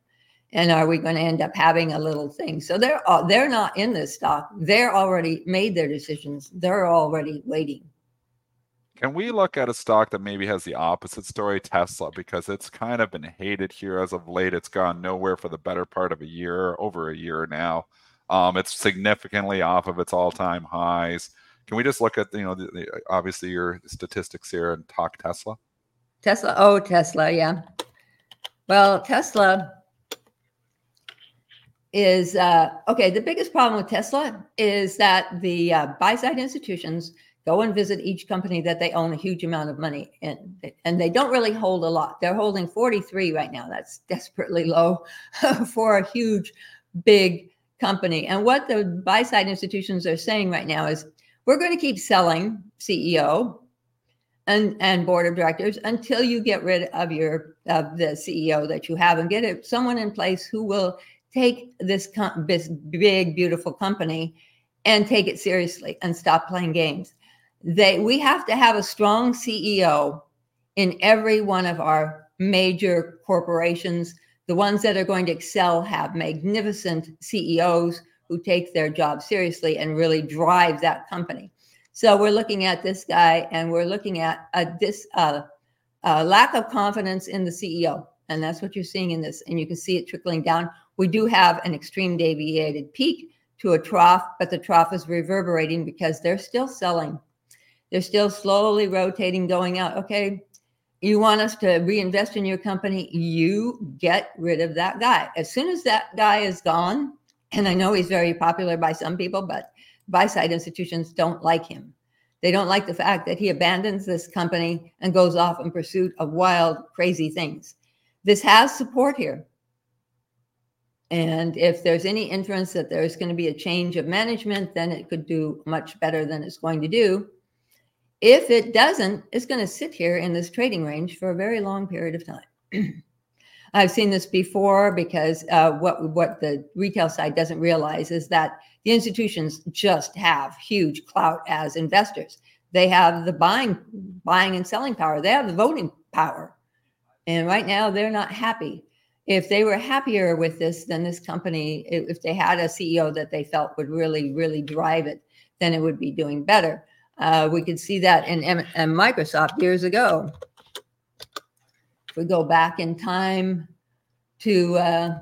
and are we going to end up having a little thing so they're uh, they're not in this stock they're already made their decisions they're already waiting can we look at a stock that maybe has the opposite story tesla because it's kind of been hated here as of late. It's gone nowhere for the better part of a year over a year now. Um, it's significantly off of its all-time highs. Can we just look at you know the, the, obviously your statistics here and talk tesla? Tesla oh tesla yeah. Well tesla is uh, okay. The biggest problem with Tesla is that the uh, buy side institutions go and visit each company that they own a huge amount of money in, and they don't really hold a lot. They're holding 43 right now. That's desperately low for a huge, big company. And what the buy side institutions are saying right now is we're going to keep selling CEO and, and board of directors until you get rid of your of the CEO that you have and get it, someone in place who will take this, com- this big, beautiful company and take it seriously and stop playing games. They, we have to have a strong CEO in every one of our major corporations. The ones that are going to excel have magnificent CEOs who take their job seriously and really drive that company. So we're looking at this guy and we're looking at a this uh, uh, lack of confidence in the CEO. And that's what you're seeing in this. And you can see it trickling down. We do have an extreme deviated peak to a trough, but the trough is reverberating because they're still selling. They're still slowly rotating, going out. Okay, you want us to reinvest in your company, you get rid of that guy. As soon as that guy is gone, and I know he's very popular by some people, but buy side institutions don't like him. They don't like the fact that he abandons this company and goes off in pursuit of wild, crazy things. This has support here. And if there's any inference that there's going to be a change of management, then it could do much better than it's going to do. If it doesn't, it's going to sit here in this trading range for a very long period of time. I've seen this before because uh, what what the retail side doesn't realize is that the institutions just have huge clout as investors. They have the buying buying and selling power. They have the voting power, and right now they're not happy if they were happier with this then this company if they had a ceo that they felt would really really drive it then it would be doing better uh, we could see that in, in microsoft years ago if we go back in time to uh,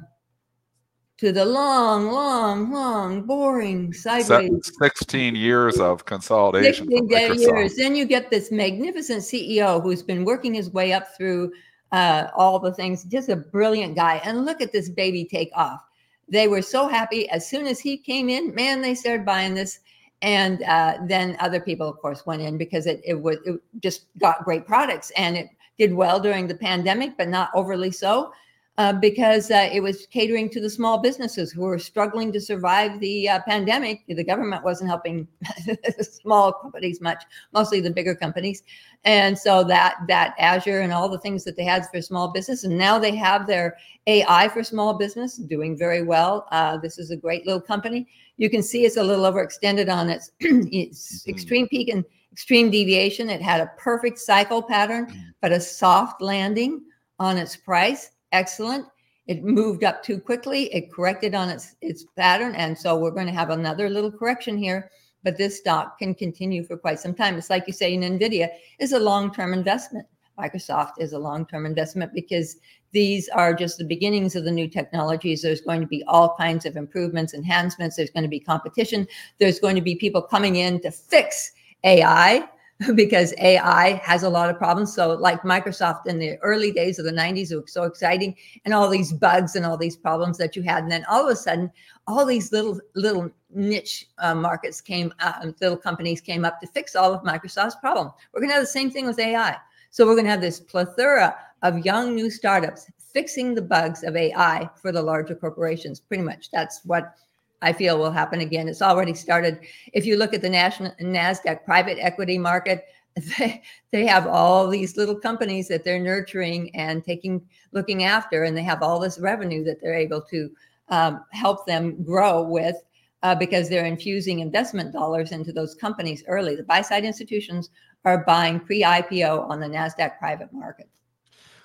to the long, long, long, boring sideways. 16 years of consolidation. 16 years. Then you get this magnificent CEO who's been working his way up through uh, all the things. Just a brilliant guy. And look at this baby take off. They were so happy as soon as he came in. Man, they started buying this, And uh, then other people, of course, went in because it, it was it just got great products and it did well during the pandemic, but not overly so. Uh, because uh, it was catering to the small businesses who were struggling to survive the uh, pandemic. The government wasn't helping small companies much, mostly the bigger companies, and so that that Azure and all the things that they had for small business, and now they have their AI for small business doing very well. Uh, this is a great little company. You can see it's a little overextended on its, its mm-hmm. extreme peak and extreme deviation. It had a perfect cycle pattern, mm. but a soft landing on its price excellent. It moved up too quickly. It corrected on its its pattern, and so we're going to have another little correction here. But this stock can continue for quite some time. It's like you say, in Nvidia is a long term investment. Microsoft is a long term investment because these are just the beginnings of the new technologies. There's going to be all kinds of improvements, enhancements. There's going to be competition. There's going to be people coming in to fix AI because AI has a lot of problems. So, like Microsoft in the early days of the 90s, it was so exciting, and all these bugs and all these problems that you had. And then all of a sudden, all these little little niche uh, markets came, uh, little companies came up to fix all of Microsoft's problem. We're going to have the same thing with AI. So we're going to have this plethora of young new startups fixing the bugs of AI for the larger corporations. Pretty much, that's what I feel will happen again. It's already started. If you look at the national Nasdaq private equity market, they, they have all these little companies that they're nurturing and taking looking after, and they have all this revenue that they're able to um, help them grow with uh, because they're infusing investment dollars into those companies early. The buy side institutions are buying pre IPO on the Nasdaq private market.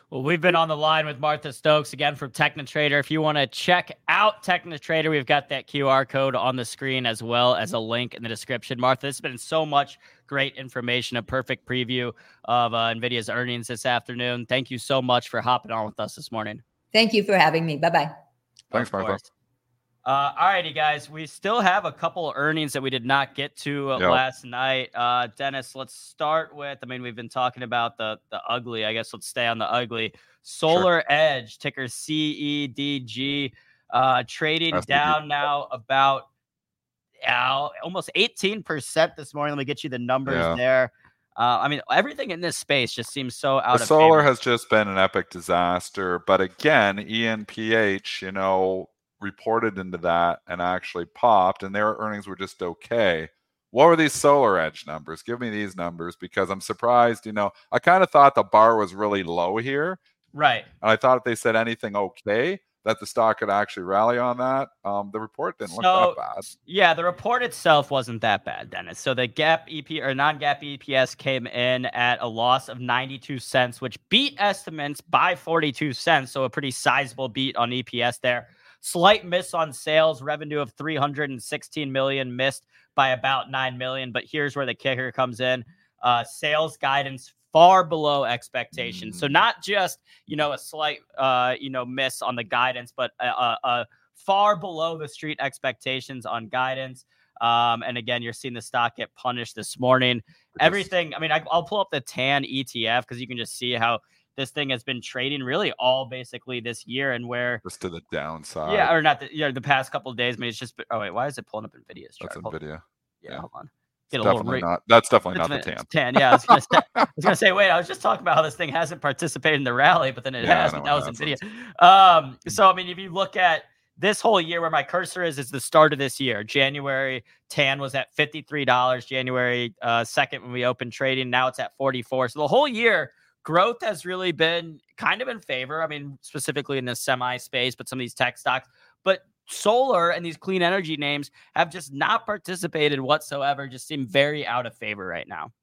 Well, we've been on the line with Martha Stokes again from TechniTrader. If you want to check out TechniTrader, we've got that QR code on the screen as well as a link in the description. Martha, this has been so much great information, a perfect preview of uh, NVIDIA's earnings this afternoon. Thank you so much for hopping on with us this morning. Thank you for having me. Bye bye. Thanks, Martha. Uh, all righty, guys. We still have a couple earnings that we did not get to uh, yep. last night. Uh, Dennis, let's start with. I mean, we've been talking about the the ugly. I guess let's stay on the ugly. Solar sure. Edge, ticker SEDG, uh, trading That's down now about almost 18% this morning. Let me get you the numbers yeah. there. Uh, I mean, everything in this space just seems so out the of solar favor. has just been an epic disaster. But again, ENPH, you know, reported into that and actually popped, and their earnings were just okay. What were these Solar Edge numbers? Give me these numbers because I'm surprised. You know, I kind of thought the bar was really low here. Right. And I thought if they said anything okay, that the stock could actually rally on that. Um, the report didn't so, look that bad. Yeah, the report itself wasn't that bad, Dennis. So the GAAP EP or non-GAAP EPS came in at a loss of 92 cents, which beat estimates by 42 cents. So a pretty sizable beat on EPS there. Slight miss on sales revenue of 316 million, missed by about 9 million. But here's where the kicker comes in. Uh, sales guidance far below expectations. So mm. not just you know a slight uh, you know miss on the guidance, but a, a, a far below the street expectations on guidance. Um, and again, you're seeing the stock get punished this morning. Everything. I mean, I, will pull up the TAN ETF because you can just see how this thing has been trading really all basically this year and where just to the downside. Yeah, or not the yeah, the past couple of days. I mean, it's just oh wait, why is it pulling up Nvidia's chart? That's Nvidia. Yeah, yeah, hold on. Get a definitely not. That's definitely not the tan. Tan. Yeah, I was, gonna say, I was gonna say. Wait, I was just talking about how this thing hasn't participated in the rally, but then it yeah, has. But that was Nvidia. Um, so I mean, if you look at this whole year, where my cursor is, is the start of this year. January tan was at fifty three dollars. January uh, second when we opened trading, now it's at forty four. So the whole year growth has really been kind of in favor. I mean, specifically in the semi space, but some of these tech stocks. But solar and these clean energy names have just not participated whatsoever, just seem very out of favor right now.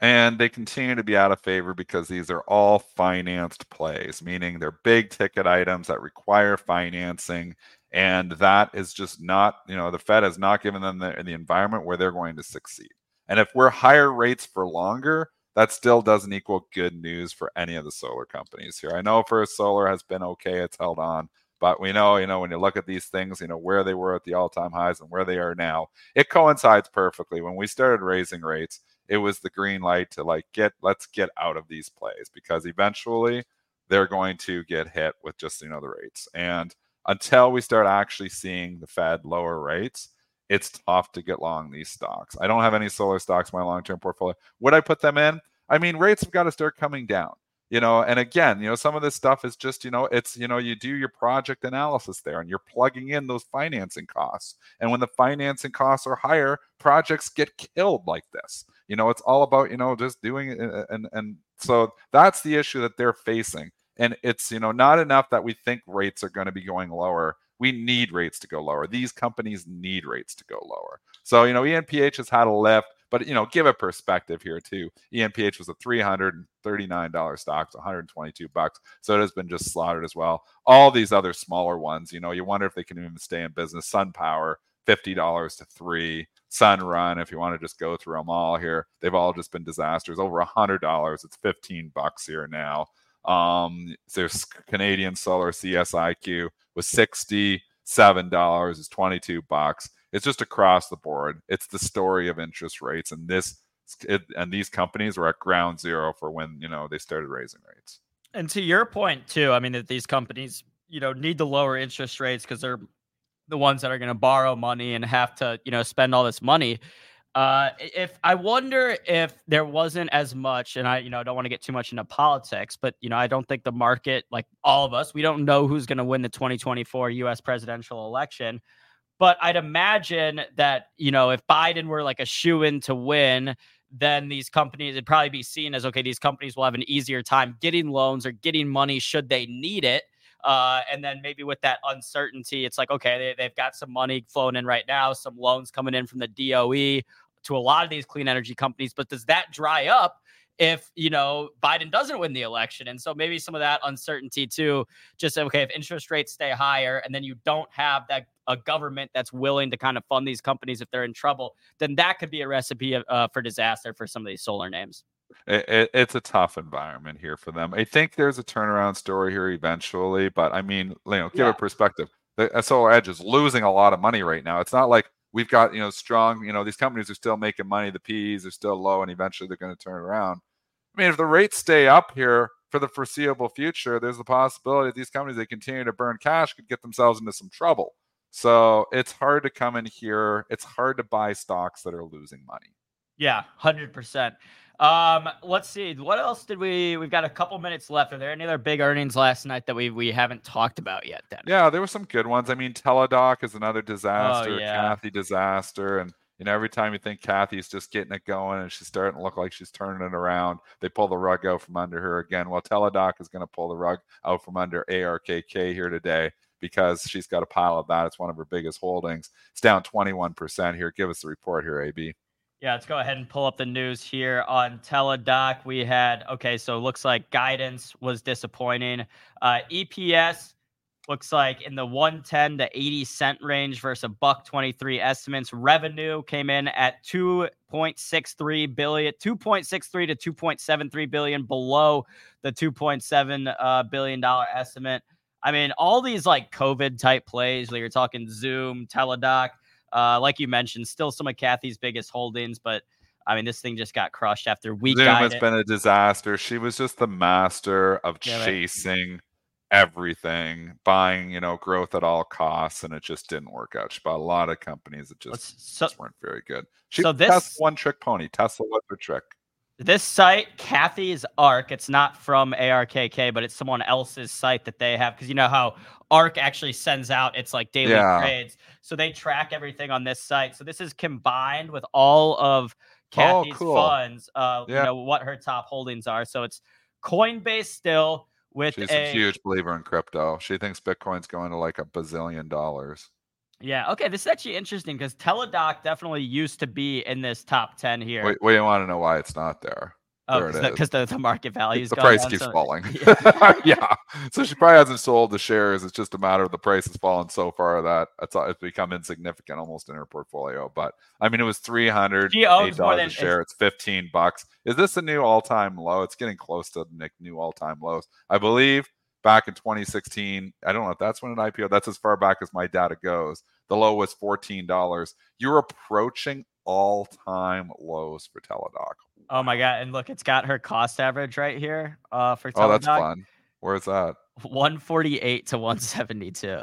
And they continue to be out of favor because these are all financed plays, meaning they're big ticket items that require financing. And that is just not, you know, the Fed has not given them the, the environment where they're going to succeed. And if we're higher rates for longer, that still doesn't equal good news for any of the solar companies here. I know First Solar has been okay, it's held on, but we know, you know, when you look at these things, you know, where they were at the all-time highs and where they are now, it coincides perfectly. When we started raising rates, it was the green light to like get let's get out of these plays because eventually they're going to get hit with just you know the rates. And until we start actually seeing the Fed lower rates, it's tough to get long these stocks. I don't have any solar stocks in my long term portfolio. Would I put them in? I mean, rates have got to start coming down you know and again you know some of this stuff is just you know it's you know you do your project analysis there and you're plugging in those financing costs. And when the financing costs are higher projects get killed like this. You know it's all about you know just doing it and and, and so that's the issue that they're facing. And it's you know not enough that we think rates are going to be going lower. We need rates to go lower. These companies need rates to go lower. So, you know, ENPH has had a lift, but, you know, give a perspective here too. ENPH was a $339 stock, 122 bucks. So it has been just slaughtered as well. All these other smaller ones, you know, you wonder if they can even stay in business. SunPower, $50 to three. Sunrun, if you want to just go through them all here, they've all just been disasters. Over a hundred dollars, it's 15 bucks here now. Um, there's Canadian Solar CSIQ was $67 is 22 bucks. It's just across the board. It's the story of interest rates and this it, and these companies were at ground zero for when, you know, they started raising rates. And to your point too, I mean that these companies, you know, need to lower interest rates because they're the ones that are going to borrow money and have to, you know, spend all this money. Uh, if I wonder if there wasn't as much, and I, you know, don't want to get too much into politics, but you know, I don't think the market, like all of us, we don't know who's going to win the 2024 U.S. presidential election. But I'd imagine that you know, if Biden were like a shoe in to win, then these companies it'd probably be seen as okay, these companies will have an easier time getting loans or getting money should they need it. Uh, and then maybe with that uncertainty, it's like, okay, they, have got some money flowing in right now, some loans coming in from the DOE to a lot of these clean energy companies. But does that dry up? If you know Biden doesn't win the election, and so maybe some of that uncertainty too. Just okay, if interest rates stay higher, and then you don't have that a government that's willing to kind of fund these companies if they're in trouble, then that could be a recipe uh, for disaster for some of these solar names it, it, it's a tough environment here for them. I think there's a turnaround story here eventually, but I mean, you know, give yeah. a perspective. The Solar Edge is losing a lot of money right now. It's not like we've got you know strong. You know, these companies are still making money. The PEs are still low, and eventually they're going to turn around. I mean, if the rates stay up here for the foreseeable future, there's the possibility that these companies they continue to burn cash could get themselves into some trouble. So it's hard to come in here. It's hard to buy stocks that are losing money. Yeah, hundred percent. Um, let's see. What else did we? We've got a couple minutes left. Are there any other big earnings last night that we we haven't talked about yet? Then. Yeah, there were some good ones. I mean, Teladoc is another disaster. Oh, yeah. Cathie disaster, and you know every time you think Cathie's just getting it going and she's starting to look like she's turning it around, they pull the rug out from under her again. Well, Teladoc is going to pull the rug out from under ARKK here today because she's got a pile of that. It's one of her biggest holdings. It's down 21% here. Give us the report here, AB. Yeah, let's go ahead and pull up the news here on Teladoc. We had okay, so looks like guidance was disappointing. Uh, EPS looks like in the 110 to 80 cent range versus a buck 23 estimates. Revenue came in at 2.63 billion, 2.63 to 2.73 billion below the 2.7 uh, billion dollar estimate. I mean, all these like COVID type plays, like you're talking Zoom, Teladoc, uh, like you mentioned, still some of Cathie's biggest holdings, but I mean, this thing just got crushed after week. Zoom has been a disaster. She was just the master of yeah, chasing right. everything, buying, you know, growth at all costs, and it just didn't work out. She bought a lot of companies that just, so, just weren't very good. She so this one trick pony. Tesla was her trick. This site, Cathie's Ark, it's not from ARKK, but it's someone else's site that they have. Because you know how ARK actually sends out its like daily yeah. trades. So they track everything on this site. So this is combined with all of Cathie's oh, cool. funds, uh, yeah. you know, what her top holdings are. So it's Coinbase still with She's a, a huge believer in crypto. She thinks Bitcoin's going to like a bazillion dollars. Yeah. Okay. This is actually interesting because Teladoc definitely used to be in this top 10 here. Wait, we want to know why it's not there. Oh, because the, the, market value is the price keeps so, falling. Yeah. yeah. So she probably hasn't sold the shares. It's just a matter of the price has fallen so far that it's, it's become insignificant almost in her portfolio. But I mean, it was three hundred dollars a share. It's fifteen bucks. Is this a new all time low? It's getting close to Nick new all time lows. I believe back in 2016. I don't know if that's when an IPO. That's as far back as my data goes. The low was $14. You're approaching all time lows for Teladoc. Oh my god! And look, it's got her cost average right here. Uh, for Teladoc. oh, that's fun. Where's that? 148 to 172.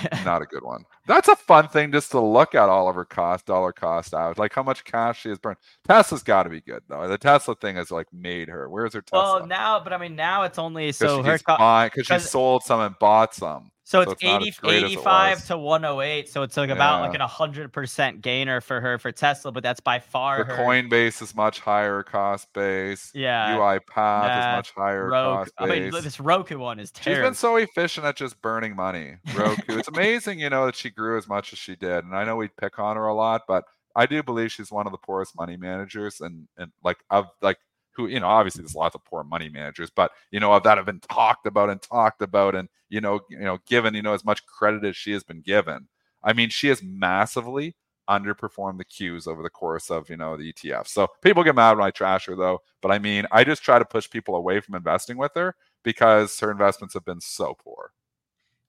not a good one. That's a fun thing just to look at all of her cost, dollar cost out, like how much cash she has burned. Tesla's got to be good though. The Tesla thing has like made her. Where's her Tesla? Well, now, but I mean, now it's only so her because co- she sold some and bought some. So it's, so it's 80, 85 it to 108. So it's like about yeah. like an 100% gainer for her for Tesla, but that's by far the her. Coinbase is much higher cost base. Yeah. UiPath yeah. is much higher Roku. cost base. I mean, this Roku one is terrible. She's been so efficient at just burning money. Roku. it's amazing, you know, that she grew as much as she did. And I know we pick on her a lot, but I do believe she's one of the poorest money managers and and like of like who you know obviously there's lots of poor money managers but you know that have been talked about and talked about and you know you know given you know as much credit as she has been given i mean she has massively underperformed the Qs over the course of you know the ETF. So people get mad when I trash her though, but I mean I just try to push people away from investing with her because her investments have been so poor.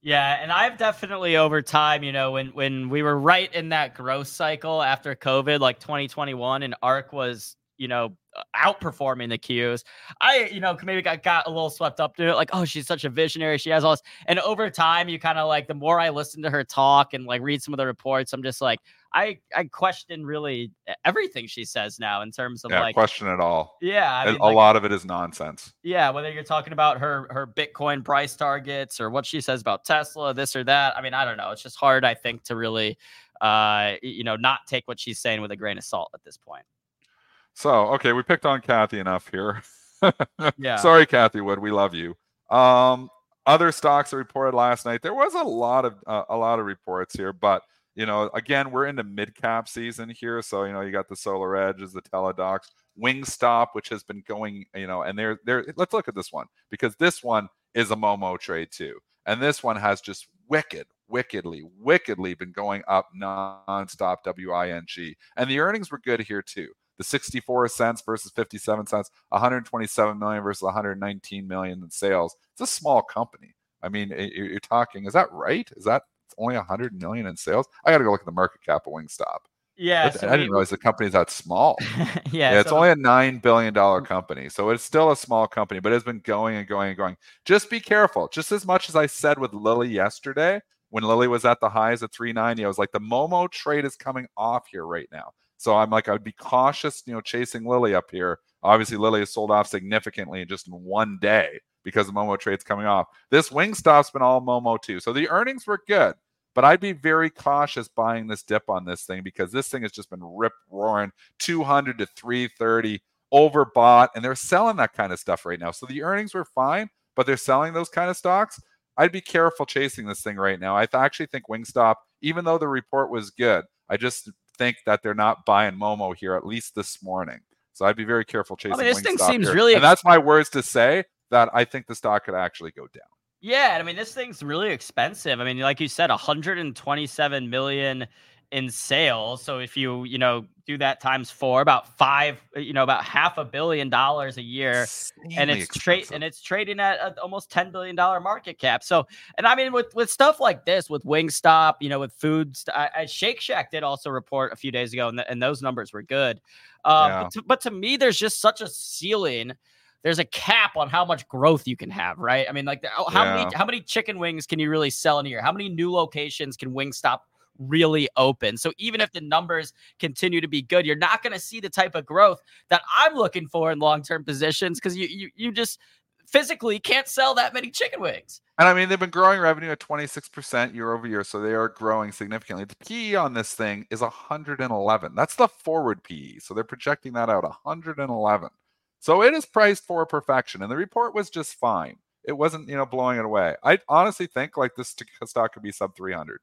Yeah, and I've definitely over time, you know, when when we were right in that growth cycle after COVID, like 2021, and ARK was you know, outperforming the Qs. I, you know, maybe got, got a little swept up to it. Like, oh, she's such a visionary. She has all this. And over time, you kind of like, the more I listen to her talk and like read some of the reports, I'm just like, I, I question really everything she says now in terms of yeah, like question it all. Yeah. I mean, a like, lot of it is nonsense. Yeah. Whether you're talking about her, her Bitcoin price targets or what she says about Tesla, this or that. I mean, I don't know. It's just hard, I think, to really, uh, you know, not take what she's saying with a grain of salt at this point. So, okay, we picked on Cathie enough here. yeah. Sorry, Cathie Wood. We love you. Um, other stocks that reported last night. There was a lot of uh, a lot of reports here, but you know, again, we're into mid cap season here. So, you know, you got the SolarEdges, the Teladocs, Wingstop, which has been going, you know, and they're there. Let's look at this one because this one is a Momo trade too. And this one has just wicked, wickedly, wickedly been going up nonstop, W-I-N-G. And the earnings were good here too the 64 cents versus 57 cents, 127 million versus 119 million in sales. It's a small company. I mean, you're talking, is that right? Is that only 100 million in sales? I got to go look at the market cap of Wingstop. Yeah, so I didn't realize the company's that small. yeah, yeah, it's so only a nine billion dollar mm. company, so it's still a small company, but it's been going and going and going. Just be careful. Just as much as I said with Lilly yesterday, when Lilly was at the highs at 390, I was like, the Momo trade is coming off here right now. So I'm like, I would be cautious, you know, chasing Lilly up here. Obviously, Lilly has sold off significantly in just one day because the Momo trade's coming off. This Wingstop's been all Momo too. So the earnings were good, but I'd be very cautious buying this dip on this thing because this thing has just been rip roaring 200 to 330 overbought, and they're selling that kind of stuff right now. So the earnings were fine, but they're selling those kind of stocks. I'd be careful chasing this thing right now. I th- actually think Wingstop, even though the report was good, I just think that they're not buying Momo here at least this morning. So I'd be very careful chasing. I mean, this thing seems here. really, and that's my words to say that I think the stock could actually go down. Yeah, I mean, this thing's really expensive. I mean, like you said, 127 million in sales. So if you, you know, do that times four, about five, uh, you know, about half a billion dollars a year, and it's trade and it's trading at a, almost ten billion dollar market cap. So, and I mean, with with stuff like this, with Wingstop, you know, with foods, I, I, Shake Shack did also report a few days ago, and, the, and those numbers were good. Uh, yeah. but, to, but to me, there's just such a ceiling there's a cap on how much growth you can have, right? I mean, like how yeah. many how many chicken wings can you really sell in a year? How many new locations can Wingstop really open. So even if the numbers continue to be good, you're not going to see the type of growth that I'm looking for in long-term positions because you, you you just physically can't sell that many chicken wings. And I mean, they've been growing revenue at 26% year over year, so they are growing significantly. The PE on this thing is 111. That's the forward PE. So they're projecting that out 111. So it is priced for perfection. And the report was just fine. It wasn't, you know, blowing it away. I honestly think like this stock could be sub 300.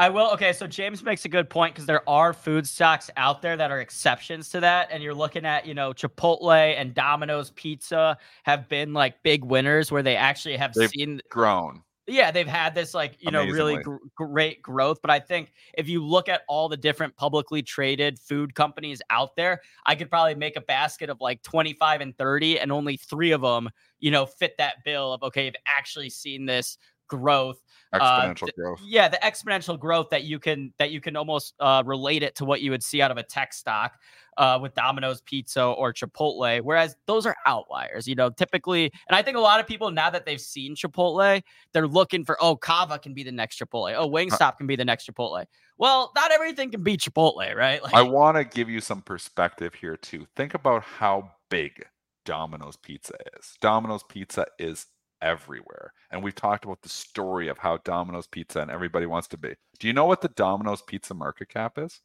I will. Okay, so James makes a good point because there are food stocks out there that are exceptions to that, and you're looking at you know Chipotle and Domino's Pizza have been like big winners where they actually have they've seen grown. Yeah, they've had this like you know really gr- great growth, but I think if you look at all the different publicly traded food companies out there, I could probably make a basket of like 25 and 30 and only 3 of them, you know, fit that bill of okay, you've actually seen this growth exponential uh, growth yeah the exponential growth that you can that you can almost uh, relate it to what you would see out of a tech stock uh, with Domino's Pizza or Chipotle, whereas those are outliers. You know, typically, and I think a lot of people now that they've seen Chipotle, they're looking for oh, Cava can be the next Chipotle, oh, Wingstop can be the next Chipotle. Well, not everything can be Chipotle, right? Like, I want to give you some perspective here too. Think about how big Domino's Pizza is. Domino's Pizza is everywhere. And we've talked about the story of how Domino's Pizza and everybody wants to be. Do you know what the Domino's Pizza market cap is?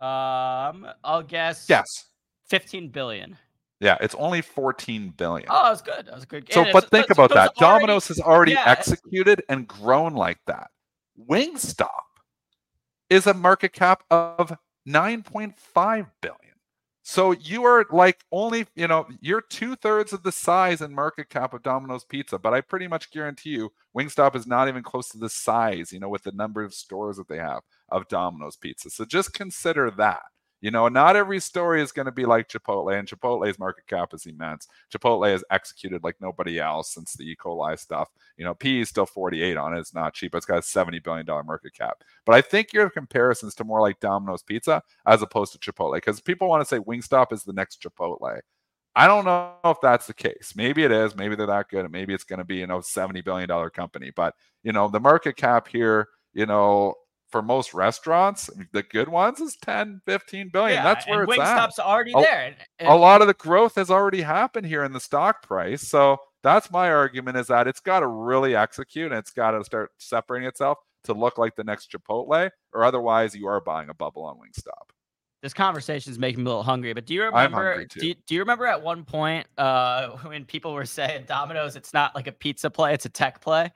Um, I'll guess. Yes. 15 billion. Yeah, it's only 14 billion. Oh, that's good. That's a good. So, but think about that. Already, Domino's has already yeah. executed and grown like that. Wingstop is a market cap of 9.5 billion. So you are like only, you know, you're two thirds of the size and market cap of Domino's Pizza, but I pretty much guarantee you Wingstop is not even close to the size, you know, with the number of stores that they have of Domino's Pizza. So just consider that. You know, not every story is going to be like Chipotle, and Chipotle's market cap is immense. Chipotle has executed like nobody else since the E. coli stuff. You know, P is still 48 on it. It's not cheap. It's got a $70 billion market cap. But I think your comparisons to more like Domino's Pizza as opposed to Chipotle, because people want to say Wingstop is the next Chipotle. I don't know if that's the case. Maybe it is. Maybe they're that good. And maybe it's going to be, you know, $70 billion company. But, you know, the market cap here, you know, for most restaurants, the good ones is 10, 15 billion. Yeah, That's where it's Wingstop's at. already there. And, and, a lot of the growth has already happened here in the stock price. So that's my argument is that it's got to really execute and it's got to start separating itself to look like the next Chipotle, or otherwise you are buying a bubble on Wingstop. This conversation is making me a little hungry, but do you remember? Do you, do you remember at one point uh, when people were saying Domino's, it's not like a pizza play, it's a tech play?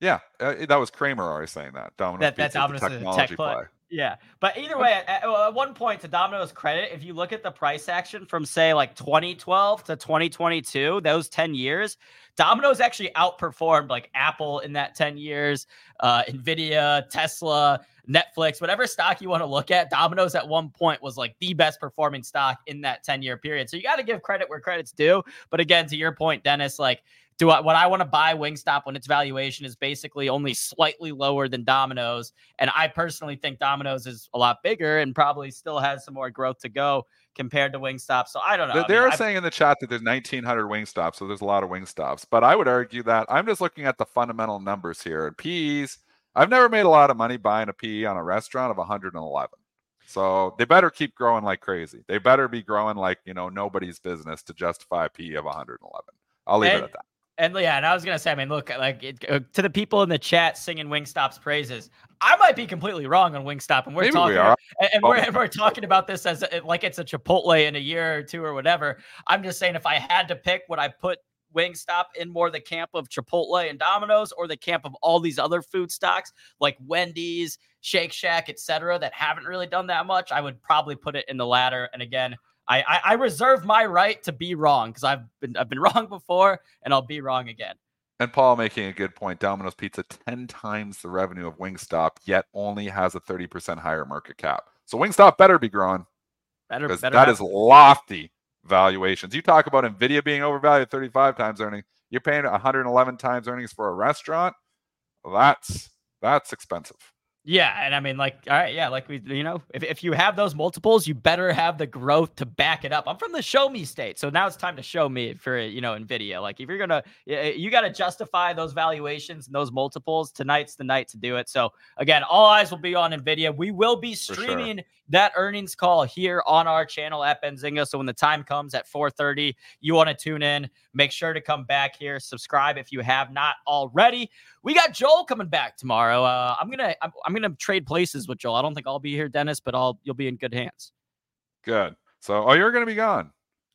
Yeah, uh, that was Cramer always saying that. Domino's that, that's Domino's technology play. play. Yeah, but either way, at, at, one point, to Domino's credit, if you look at the price action from say like 2012 to 2022, those 10 years, Domino's actually outperformed like Apple in that 10 years, uh, Nvidia, Tesla, Netflix, whatever stock you want to look at. Domino's at one point was like the best performing stock in that 10 year period. So you got to give credit where credit's due. But again, to your point, Dennis, like do I what I want to buy Wingstop when its valuation is basically only slightly lower than Domino's, and I personally think Domino's is a lot bigger and probably still has some more growth to go compared to Wingstop. So I don't know. They're I mean, saying in the chat that there's 1,900 Wingstops, so there's a lot of Wingstops. But I would argue that I'm just looking at the fundamental numbers here. PEs, I've never made a lot of money buying a PE on a restaurant of 111. So they better keep growing like crazy. They better be growing like you know nobody's business to justify a PE of 111. I'll leave and, it at that. And yeah, and I was gonna say, I mean, look, like it, uh, to the people in the chat singing Wingstop's praises, I might be completely wrong on Wingstop, and we're Maybe talking, we and, and, we're, and we're talking about this as like it's a Chipotle in a year or two or whatever. I'm just saying, if I had to pick, would I put Wingstop in more the camp of Chipotle and Domino's, or the camp of all these other food stocks like Wendy's, Shake Shack, etc., that haven't really done that much? I would probably put it in the latter. And again, I, I, I reserve my right to be wrong because I've been I've been wrong before and I'll be wrong again. And Paul making a good point. Domino's Pizza 10 times the revenue of Wingstop, yet only has a 30% higher market cap. So Wingstop better be growing. Better, better that is lofty valuations. You talk about Nvidia being overvalued 35 times earnings. You're paying 111 times earnings for a restaurant. That's that's expensive. Yeah, and I mean, like, all right, yeah, like we, you know, if, if you have those multiples, you better have the growth to back it up. I'm from the show me state, so now it's time to show me for you know Nvidia. Like, if you're gonna, you got to justify those valuations and those multiples. Tonight's the night to do it. So again, all eyes will be on Nvidia. We will be streaming sure. That earnings call here on our channel at Benzinga. So when the time comes at 4:30, you want to tune in. Make sure to come back here. Subscribe if you have not already. We got Joel coming back tomorrow. Uh, I'm gonna I'm, I'm gonna trade places with Joel. I don't think I'll be here, Dennis, but I'll you'll be in good hands. Good. So, oh, you're gonna be gone.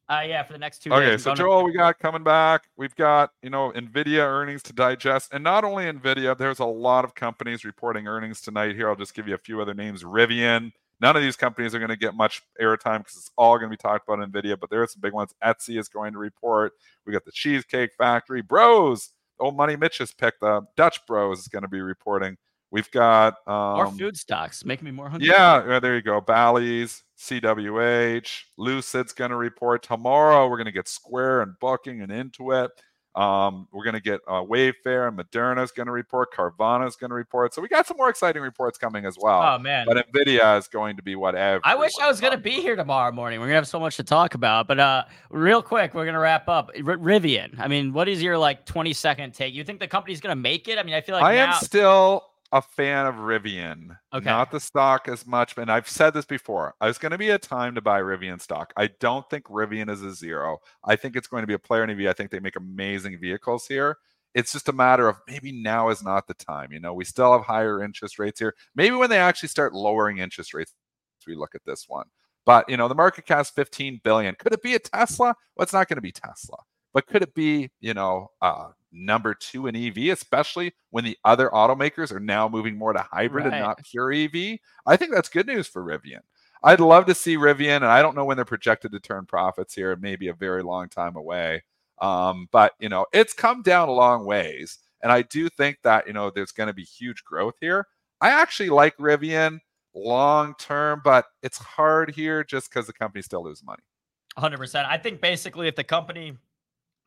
Uh, yeah, for the next two. Okay, so Joel, to- we got coming back. We've got you know Nvidia earnings to digest, and not only Nvidia. There's a lot of companies reporting earnings tonight. Here, I'll just give you a few other names. Rivian. None of these companies are going to get much airtime because it's all going to be talked about in Nvidia. But there are some big ones. Etsy is going to report. We got the Cheesecake Factory. Bros old Money Mitch has picked. up. Dutch Bros is going to be reporting. We've got um, more food stocks, making me more hungry. Yeah, there you go. Bally's, CWH, Lucid's going to report tomorrow. We're going to get Square and Booking and Intuit. Um, we're going to get uh, Wayfair and Moderna is going to report. Carvana is going to report. So we got some more exciting reports coming as well. Oh man! But Nvidia is going to be whatever. I wish I was going to be here tomorrow morning. We're going to have so much to talk about. But uh, real quick, we're going to wrap up. R- Rivian. I mean, what is your like twenty second take? You think the company's going to make it? I mean, I feel like I now- am still a fan of Rivian. Okay. Not the stock as much, and I've said this before. It's going to be a time to buy Rivian stock. I don't think Rivian is a zero. I think it's going to be a player in EV. I think they make amazing vehicles here. It's just a matter of maybe now is not the time. You know, we still have higher interest rates here. Maybe when they actually start lowering interest rates, we look at this one. But you know, the market cap's 15 billion. Could it be a Tesla? Well, it's not going to be Tesla. But could it be, you know, uh, number two in EV, especially when the other automakers are now moving more to hybrid Right. and not pure EV? I think that's good news for Rivian. I'd love to see Rivian, and I don't know when they're projected to turn profits here. It may be a very long time away. Um, but you know, it's come down a long ways. And I do think that, you know, there's going to be huge growth here. I actually like Rivian long term, but it's hard here just because the company still loses money. 100%. I think basically if the company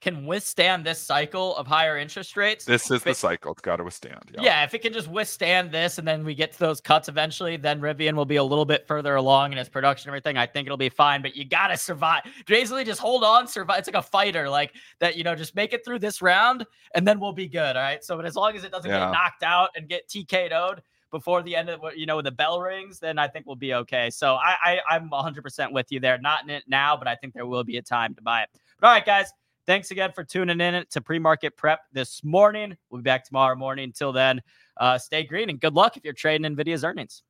can withstand this cycle of higher interest rates, This is the cycle. It's got to withstand. yeah. yeah. if it can just withstand this and then we get to those cuts eventually, then Rivian will be a little bit further along in its production and everything. I think it'll be fine, but you got to survive. Basically, just hold on, survive. It's like a fighter, like that, you know, just make it through this round and then we'll be good. All right. So, but as long as it doesn't Yeah. get knocked out and get TK'd before the end of what you know, when the bell rings, then I think we'll be okay. So I, I I'm 100% with you there. Not in it now, but I think there will be a time to buy it. But all right, guys. Thanks again for tuning in to pre market prep this morning. We'll be back tomorrow morning. Until then, uh, stay green and good luck if you're trading NVIDIA's earnings.